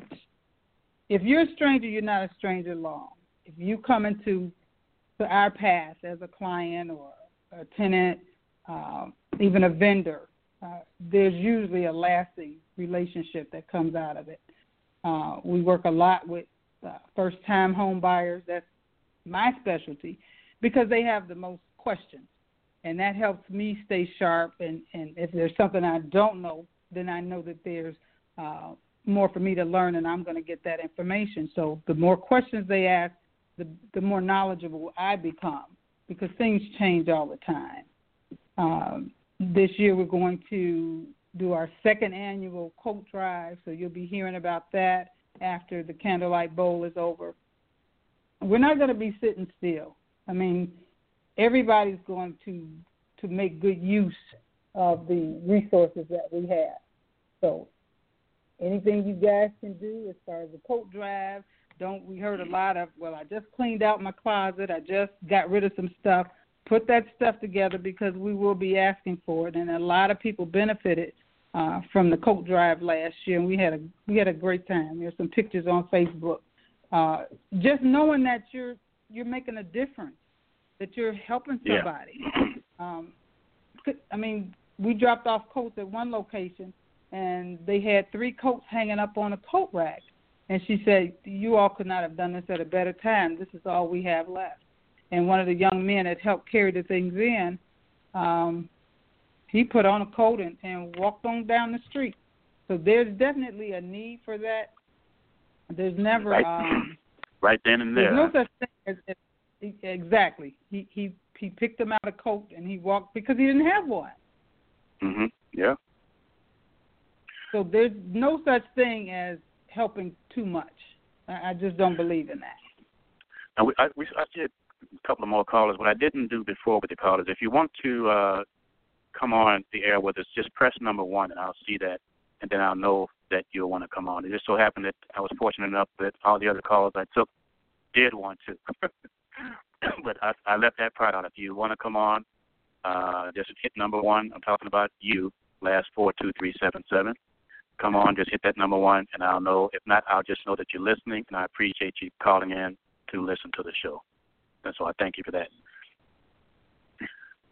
if you're a stranger, you're not a stranger long. If you come into to our path as a client or a tenant, uh, even a vendor, uh, there's usually a lasting relationship that comes out of it. Uh, we work a lot with uh, first time home buyers. That's my specialty because they have the most questions. And that helps me stay sharp. And, and if there's something I don't know, then I know that there's uh, more for me to learn, and I'm going to get that information. So the more questions they ask, the, the more knowledgeable I become because things change all the time. Um, this year we're going to do our second annual coat drive, so you'll be hearing about that after the candlelight bowl is over. We're not going to be sitting still. I mean, everybody's going to to make good use of the resources that we have. So, anything you guys can do as far as the coat drive, don't we heard a lot of well, I just cleaned out my closet, I just got rid of some stuff. Put that stuff together because we will be asking for it, and a lot of people benefited uh, from the coat drive last year, and we had a we had a great time. There's some pictures on Facebook. Uh, just knowing that you're you're making a difference, that you're helping somebody. Yeah. Um, I mean, we dropped off coats at one location, and they had three coats hanging up on a coat rack. And she said, "You all could not have done this at a better time. This is all we have left." And one of the young men that helped carry the things in, um, he put on a coat and, and walked on down the street. So there's definitely a need for that. There's never right, um, right then and there. There's no such thing as, as exactly. He he he picked him out a coat and he walked because he didn't have one. Mhm. Yeah. So there's no such thing as helping too much. I, I just don't believe in that. Now we I, we I did a couple of more callers. What I didn't do before with the callers, if you want to uh come on the air with us, just press number one, and I'll see that, and then I'll know that you'll want to come on. It just so happened that I was fortunate enough that all the other calls I took did want to, but I, I left that part out. If you want to come on, uh, just hit number one. I'm talking about you. Last four two three seven seven. Come on, just hit that number one, and I'll know. If not, I'll just know that you're listening, and I appreciate you calling in to listen to the show. And so I thank you for that.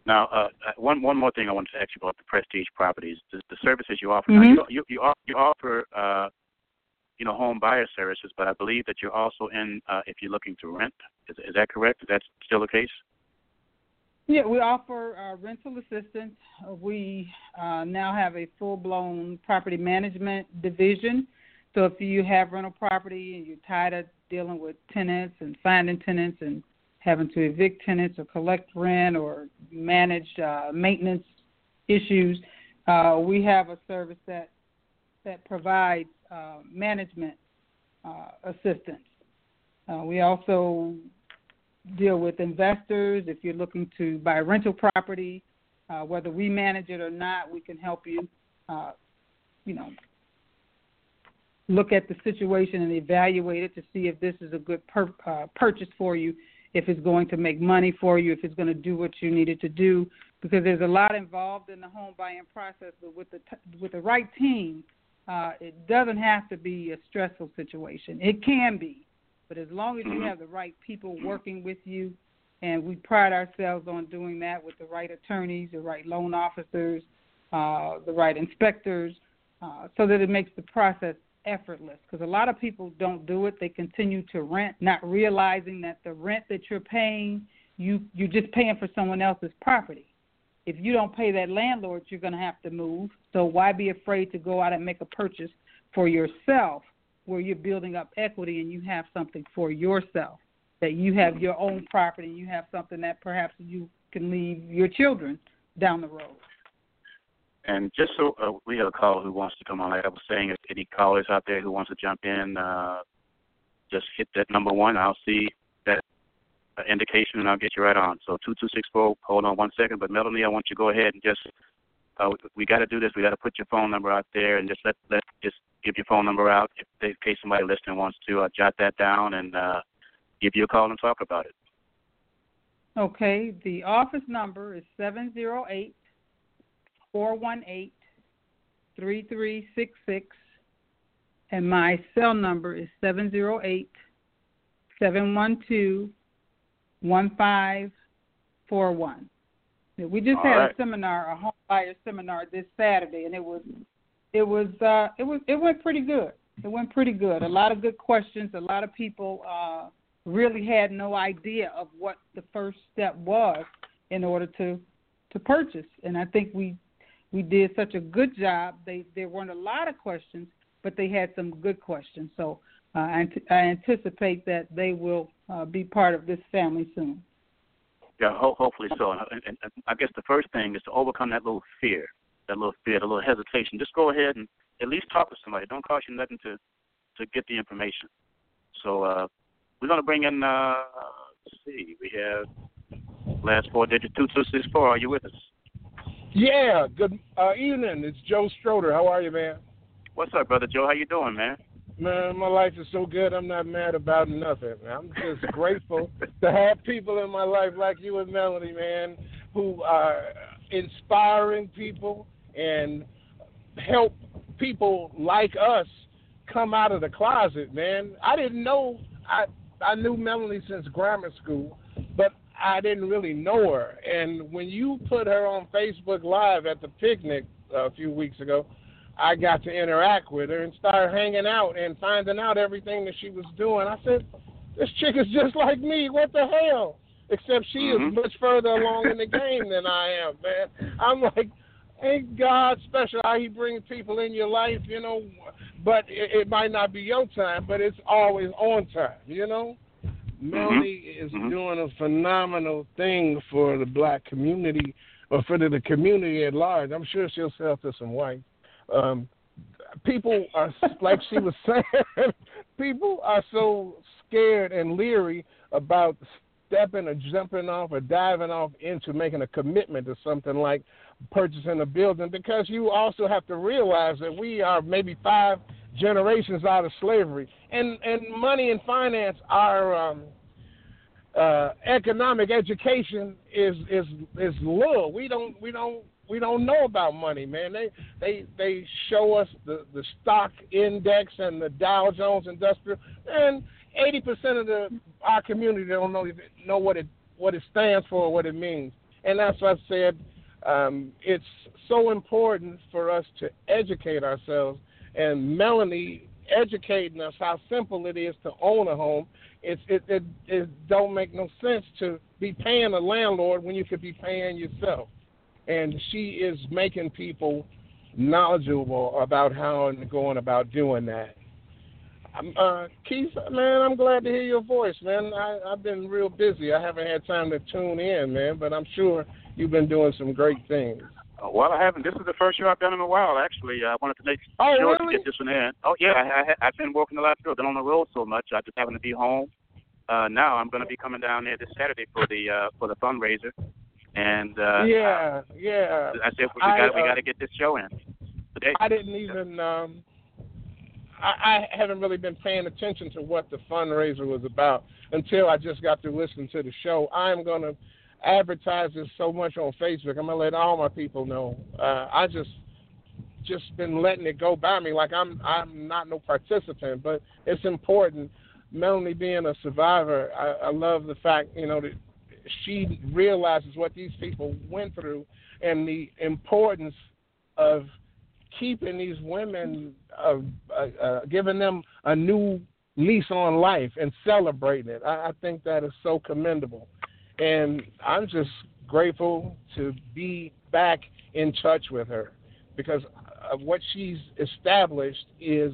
Now, uh, uh, one one more thing I wanted to ask you about the prestige properties, the, the services you offer. Mm-hmm. Now, you, you you offer uh, you know home buyer services, but I believe that you're also in uh, if you're looking to rent. Is, is that correct? Is that still the case? Yeah, we offer uh, rental assistance. We uh, now have a full blown property management division. So if you have rental property and you're tired of dealing with tenants and finding tenants and having to evict tenants or collect rent or manage uh, maintenance issues, uh, we have a service that that provides uh, management uh, assistance. Uh, we also deal with investors. If you're looking to buy rental property, uh, whether we manage it or not, we can help you. Uh, you know, look at the situation and evaluate it to see if this is a good per, purchase for you, if it's going to make money for you, if it's going to do what you need it to do. Because there's a lot involved in the home buying process, but with the t- with the right team, uh, it doesn't have to be a stressful situation. It can be, but as long as you Mm-hmm. have the right people working with you, and we pride ourselves on doing that with the right attorneys, the right loan officers, uh, the right inspectors, uh, so that it makes the process effortless. Because a lot of people don't do it; they continue to rent, not realizing that the rent that you're paying, you you're just paying for someone else's property. If you don't pay that landlord, you're going to have to move. So why be afraid to go out and make a purchase for yourself, where you're building up equity and you have something for yourself? that you have your own property you have something that perhaps you can leave your children down the road. And just so uh, we have a caller who wants to come on, like I was saying, if any callers out there who wants to jump in, uh, just hit that number one. I'll see indication and I'll get you right on. So two two six four. Hold on one second, but Melanie, I want you to go ahead and just. Uh, we got to do this. We got to put your phone number out there and just let let just give your phone number out if, in case somebody listening wants to uh, jot that down and uh, give you a call and talk about it. Okay, the office number is seven zero eight four one eight three three six six, and my cell number is seven zero eight seven one two one five four one. We just All had right. a seminar, a home buyer seminar this Saturday, and it was it was uh, it was it went pretty good. It went pretty good. A lot of good questions. A lot of people uh, really had no idea of what the first step was in order to to purchase. And I think we we did such a good job. They there weren't a lot of questions, but they had some good questions. So uh, I, I anticipate that they will uh, be part of this family soon. Yeah, ho- hopefully so. And, and, and I guess the first thing is to overcome that little fear, that little fear, that little hesitation. Just go ahead and at least talk to somebody. It don't cost you nothing to to get the information. So uh, we're gonna bring in. Uh, let's see, we have last four digits two two six four. Are you with us? Yeah, good uh, evening. It's Joe Stroder. How are you, man? What's up, brother Joe? How you doing, man? Man, my life is so good. I'm not mad about nothing. I'm just grateful to have people in my life like you and Melanie, man, who are inspiring people and help people like us come out of the closet, man. I didn't know I I knew Melanie since grammar school, but I didn't really know her. And when you put her on Facebook Live at the picnic a few weeks ago, I got to interact with her and start hanging out and finding out everything that she was doing. I said, "This chick is just like me. What the hell?" Except she Mhm. is much further along in the game than I am, man. I'm like, ain't God special how He brings people in your life, you know? But it, it might not be your time, but it's always on time, you know. Melanie is Mhm. doing a phenomenal thing for the black community or for the, the community at large. I'm sure she'll sell to some whites. Um, people are, like she was saying, people are so scared and leery about stepping or jumping off or diving off into making a commitment to something like purchasing a building because you also have to realize that we are maybe five generations out of slavery. And and money and finance are um uh economic education is is is little. We don't we don't we don't know about money man they they they show us the the stock index and the Dow Jones Industrial and 80% of the our community don't know know what it what it stands for, what it means, and that's what I said. Um, it's so important for us to educate ourselves, and Melanie educating us how simple it is to own a home. It it, it don't make no sense to be paying a landlord when you could be paying yourself, and she is making people knowledgeable about how and going about doing that. uh, Keith, man, I'm glad to hear your voice, man. I, I've been real busy. I haven't had time to tune in, man, but I'm sure you've been doing some great things. Uh, well, I haven't. This is the first show I've done in a while, actually. I wanted to make oh, sure really? to get this one in. Oh, yeah, I, I, I've been working a lot. I've been on the road so much. I just happen to be home. Uh, now I'm going to be coming down there this Saturday for the uh, for the fundraiser, and uh, yeah, yeah. I said we got we uh, got to get this show in today. I didn't even. um I, I haven't really been paying attention to what the fundraiser was about until I just got to listen to the show. I'm going to advertise this so much on Facebook. I'm going to let all my people know. Uh, I just just been letting it go by me like I'm I'm not no participant, but it's important. Melanie being a survivor, I, I love the fact you know that she realizes what these people went through and the importance of keeping these women, uh, uh, uh, giving them a new lease on life and celebrating it. I, I think that is so commendable, and I'm just grateful to be back in touch with her because of what she's established is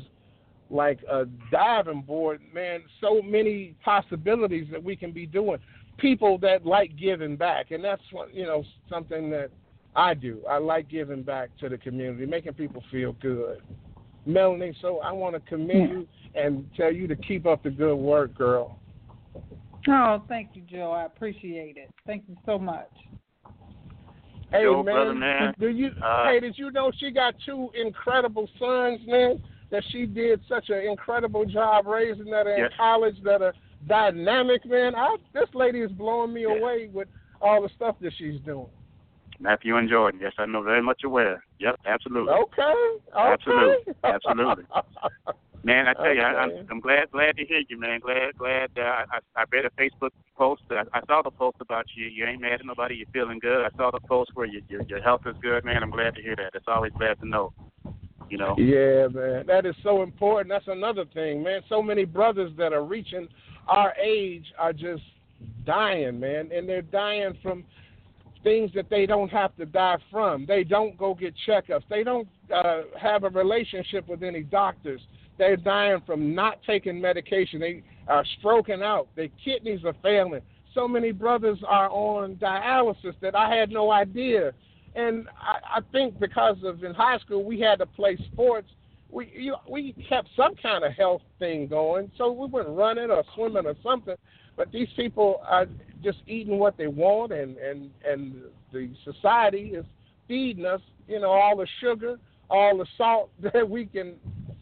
like a diving board, man. So many possibilities that we can be doing. People that like giving back, and that's what you know something that I do. I like giving back to the community, making people feel good. Melanie, so I want to commend you and tell you to keep up the good work, girl. Oh, thank you, Joe. I appreciate it. Thank you so much. Hey Yo, man, man. do you? Uh, hey, did you know she got two incredible sons, man? That she did such an incredible job raising that in Yes. college, that are dynamic, man. I, this lady is blowing me Yeah. away with all the stuff that she's doing. Matthew and Jordan. Yes, I know very much aware. Yep, absolutely. Okay. okay. Absolutely. Absolutely. Man, I tell you, I, Okay. I'm, I'm glad glad to hear you, man. Glad glad. Uh, I I read a Facebook post. I, I saw the post about you. You ain't mad at nobody. You're feeling good. I saw the post where you, your your health is good, man. I'm glad to hear that. It's always glad to know. You know. Yeah, man, that is so important. That's another thing, man. So many brothers that are reaching our age are just dying, man, and they're dying from things that they don't have to die from. They don't go get checkups. They don't uh, have a relationship with any doctors. They're dying from not taking medication. They are stroking out. Their kidneys are failing. So many brothers are on dialysis that I had no idea. And I, I think because of in high school we had to play sports, we you, we kept some kind of health thing going. So we went running or swimming or something. But these people are just eating what they want, and and and the society is feeding us, you know, all the sugar, all the salt that we can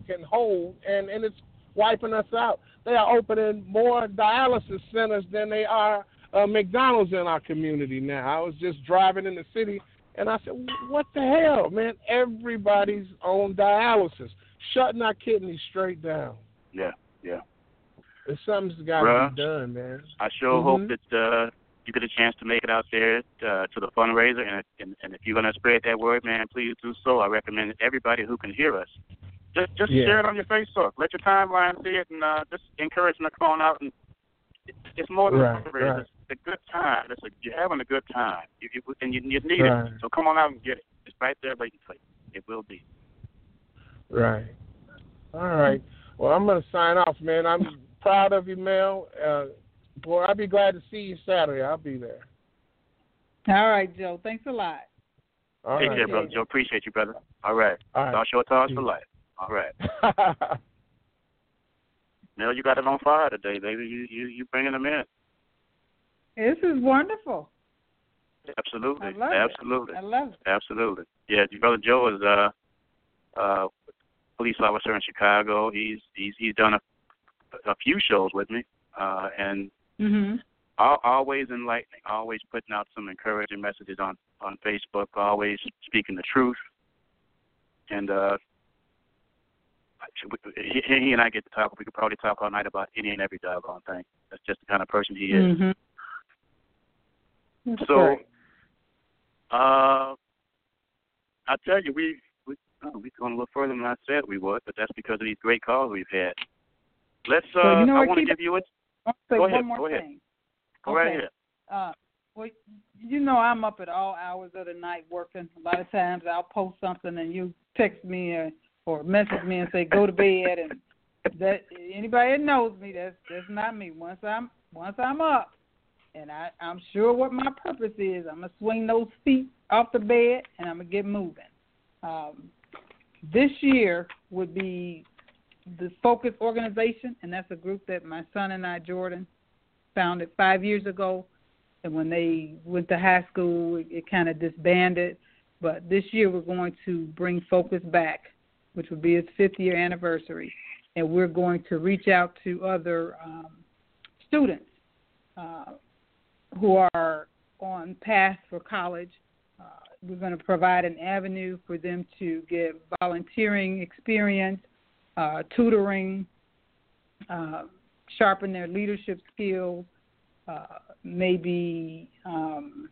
can hold, and and it's wiping us out. They are opening more dialysis centers than they are uh, McDonald's in our community now. I was just driving in the city, and I said, "What the hell, man? Everybody's on dialysis, shutting our kidneys straight down." Yeah. Yeah. There's Something's got Bruh. to be done, man. I sure Mhm. hope that uh, you get a chance to make it out there uh, to the fundraiser, and, and and if you're gonna spread that word, man, please do so. I recommend everybody who can hear us. Just just Yeah. share it on your Facebook. Let your timeline see it, and uh, just encourage them to come on out. And it's more than Right, a fundraiser. right. It's a good time. It's a, you're having a good time, you, you, and you, you need Right. it. So come on out and get it. It's right there waiting for you. It will be. Right. All right. Well, I'm going to sign off, man. I'm proud of you, Mel. Uh, boy, I'll be glad to see you Saturday. I'll be there. All right, Joe. Thanks a lot. All Take right. care, brother Joe. Appreciate you, brother. All right. All right. South Shore Talks for life. All right. Mel, you got it on fire today, baby. You you you bringing them in. This is wonderful. Absolutely. I love Absolutely. it. I love it. Absolutely. Yeah, your brother Joe is uh uh police officer in Chicago. He's he's he's done a a few shows with me. Uh and Mhm. al always enlightening, always putting out some encouraging messages on on Facebook, always speaking the truth. And uh he, he and I get to talk. We could probably talk all night about any and every doggone thing. That's just the kind of person he is. Mhm. So, uh, I tell you, we we oh, we going a little further than I said we would, but that's because of these great calls we've had. Let's. Uh, So, you know I want to give you a. I want to say go ahead, go ahead. thing. Go right Okay. ahead. Uh, well, you know I'm up at all hours of the night working. A lot of times I'll post something and you text me or, or message me and say go to bed, and that anybody that knows me, that's that's not me. Once I'm once I'm up, and I I'm sure what my purpose is. I'm gonna swing those feet off the bed, and I'm gonna get moving. Um, this year would be the Focus Organization, and that's a group that my son and I, Jordan, founded five years ago. And when they went to high school, it, it kind of disbanded. But this year, we're going to bring Focus back, which will be its fifth year anniversary. And we're going to reach out to other um, students uh, who are on path for college. Uh, we're going to provide an avenue for them to get volunteering experience, uh, tutoring, uh, sharpen their leadership skills, uh, maybe um,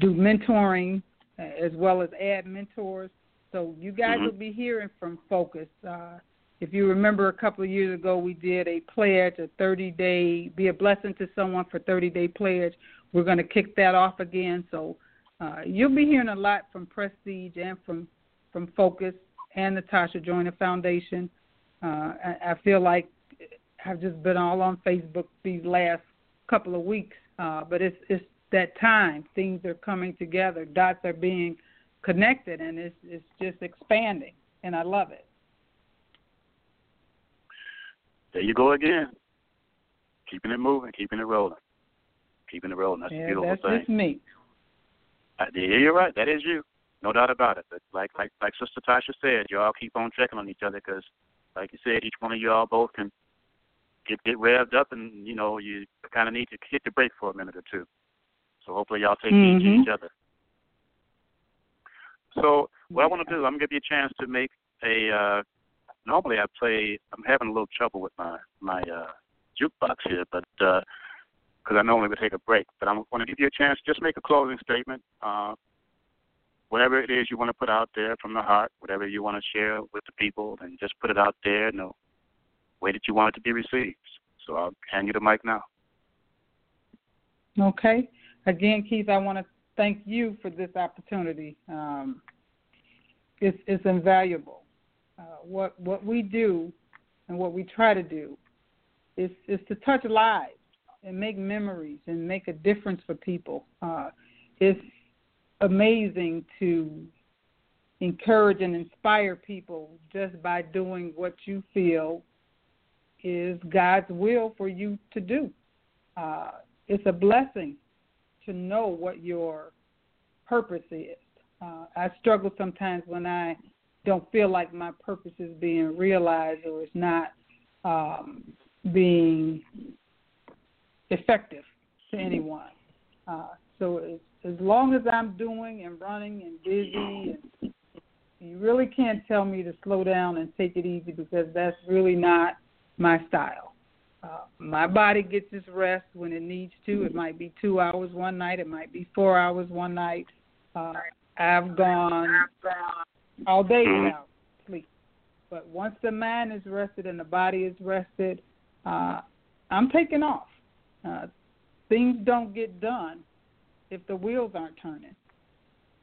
do mentoring uh, as well as add mentors. So you guys Mhm. will be hearing from Focus. Uh, if you remember, a couple of years ago, we did a pledge, a 30 day, be a blessing to someone for 30 day pledge. We're going to kick that off again. So uh, you'll be hearing a lot from Prestige and from from Focus and Natasha Tasha Joiner Foundation. Uh, I, I feel like I've just been all on Facebook these last couple of weeks, uh, but it's it's that time. Things are coming together. Dots are being connected, and it's it's just expanding, and I love it. There you go again. Keeping it moving, keeping it rolling, keeping it rolling. That's a beautiful that's thing. just me. Yeah, you're right. That is you. No doubt about it. But like like like Sister Tasha said, y'all keep on checking on each other because, like you said, each one of y'all both can get get revved up, and you know you kind of need to hit the brake for a minute or two. So hopefully y'all take Mhm. each other. So what I want to do, I'm gonna give you a chance to make a. Uh, normally I play. I'm having a little trouble with my my uh, jukebox here, but because I normally would take a break, but I'm going to give you a chance. Just make a closing statement. Uh, whatever it is you want to put out there from the heart, whatever you want to share with the people, and just put it out there in the way that you want it to be received. So I'll hand you the mic now. Okay. Again, Keith, I want to thank you for this opportunity. Um, it's, it's invaluable. Uh, what what we do and what we try to do is is to touch lives and make memories and make a difference for people. Uh, it's amazing to encourage and inspire people just by doing what you feel is God's will for you to do. Uh, it's a blessing to know what your purpose is. Uh, I struggle sometimes when I don't feel like my purpose is being realized or it's not um, being effective to anyone. Uh, so as, as long as I'm doing and running and busy, and you really can't tell me to slow down and take it easy because that's really not my style. Uh, my body gets its rest when it needs to. It might be two hours one night. It might be four hours one night. Uh, I've gone all day without sleep. But once the mind is rested and the body is rested, uh, I'm taking off. Uh, things don't get done if the wheels aren't turning.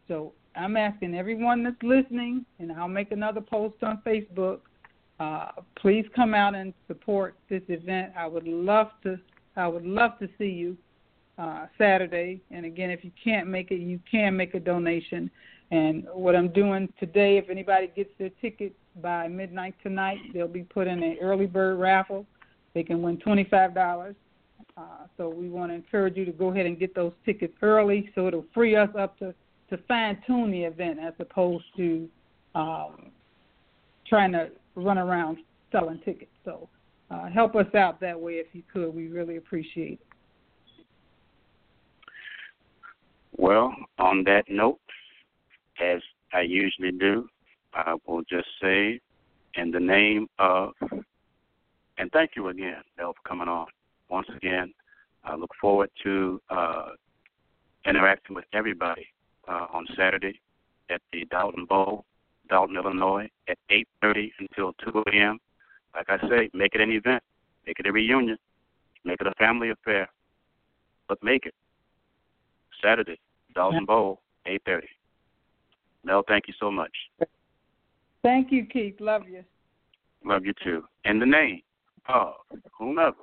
So I'm asking everyone that's listening, and I'll make another post on Facebook. Uh, please come out and support this event. I would love to. I would love to see you uh, Saturday. And again, if you can't make it, you can make a donation. And what I'm doing today, if anybody gets their tickets by midnight tonight, they'll be put in an early bird raffle. They can win twenty-five dollars. Uh, so we want to encourage you to go ahead and get those tickets early, so it'll free us up to to fine tune the event as opposed to um, trying to run around selling tickets. So uh, help us out that way if you could. We really appreciate it. Well, on that note, as I usually do, I will just say, in the name of, and thank you again, Mel, for coming on. Once again, I look forward to uh, interacting with everybody uh, on Saturday at the Dolton Bowl, Dolton, Illinois, at 8:30 until 2 a.m. Like I say, make it an event, make it a reunion, make it a family affair, but make it Saturday, Dolton Bowl, 8:30. Mel, thank you so much. Thank you, Keith. Love you. love you too. In the name of whomever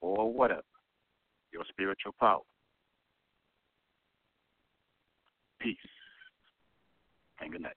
or whatever, your spiritual power. Peace and good night.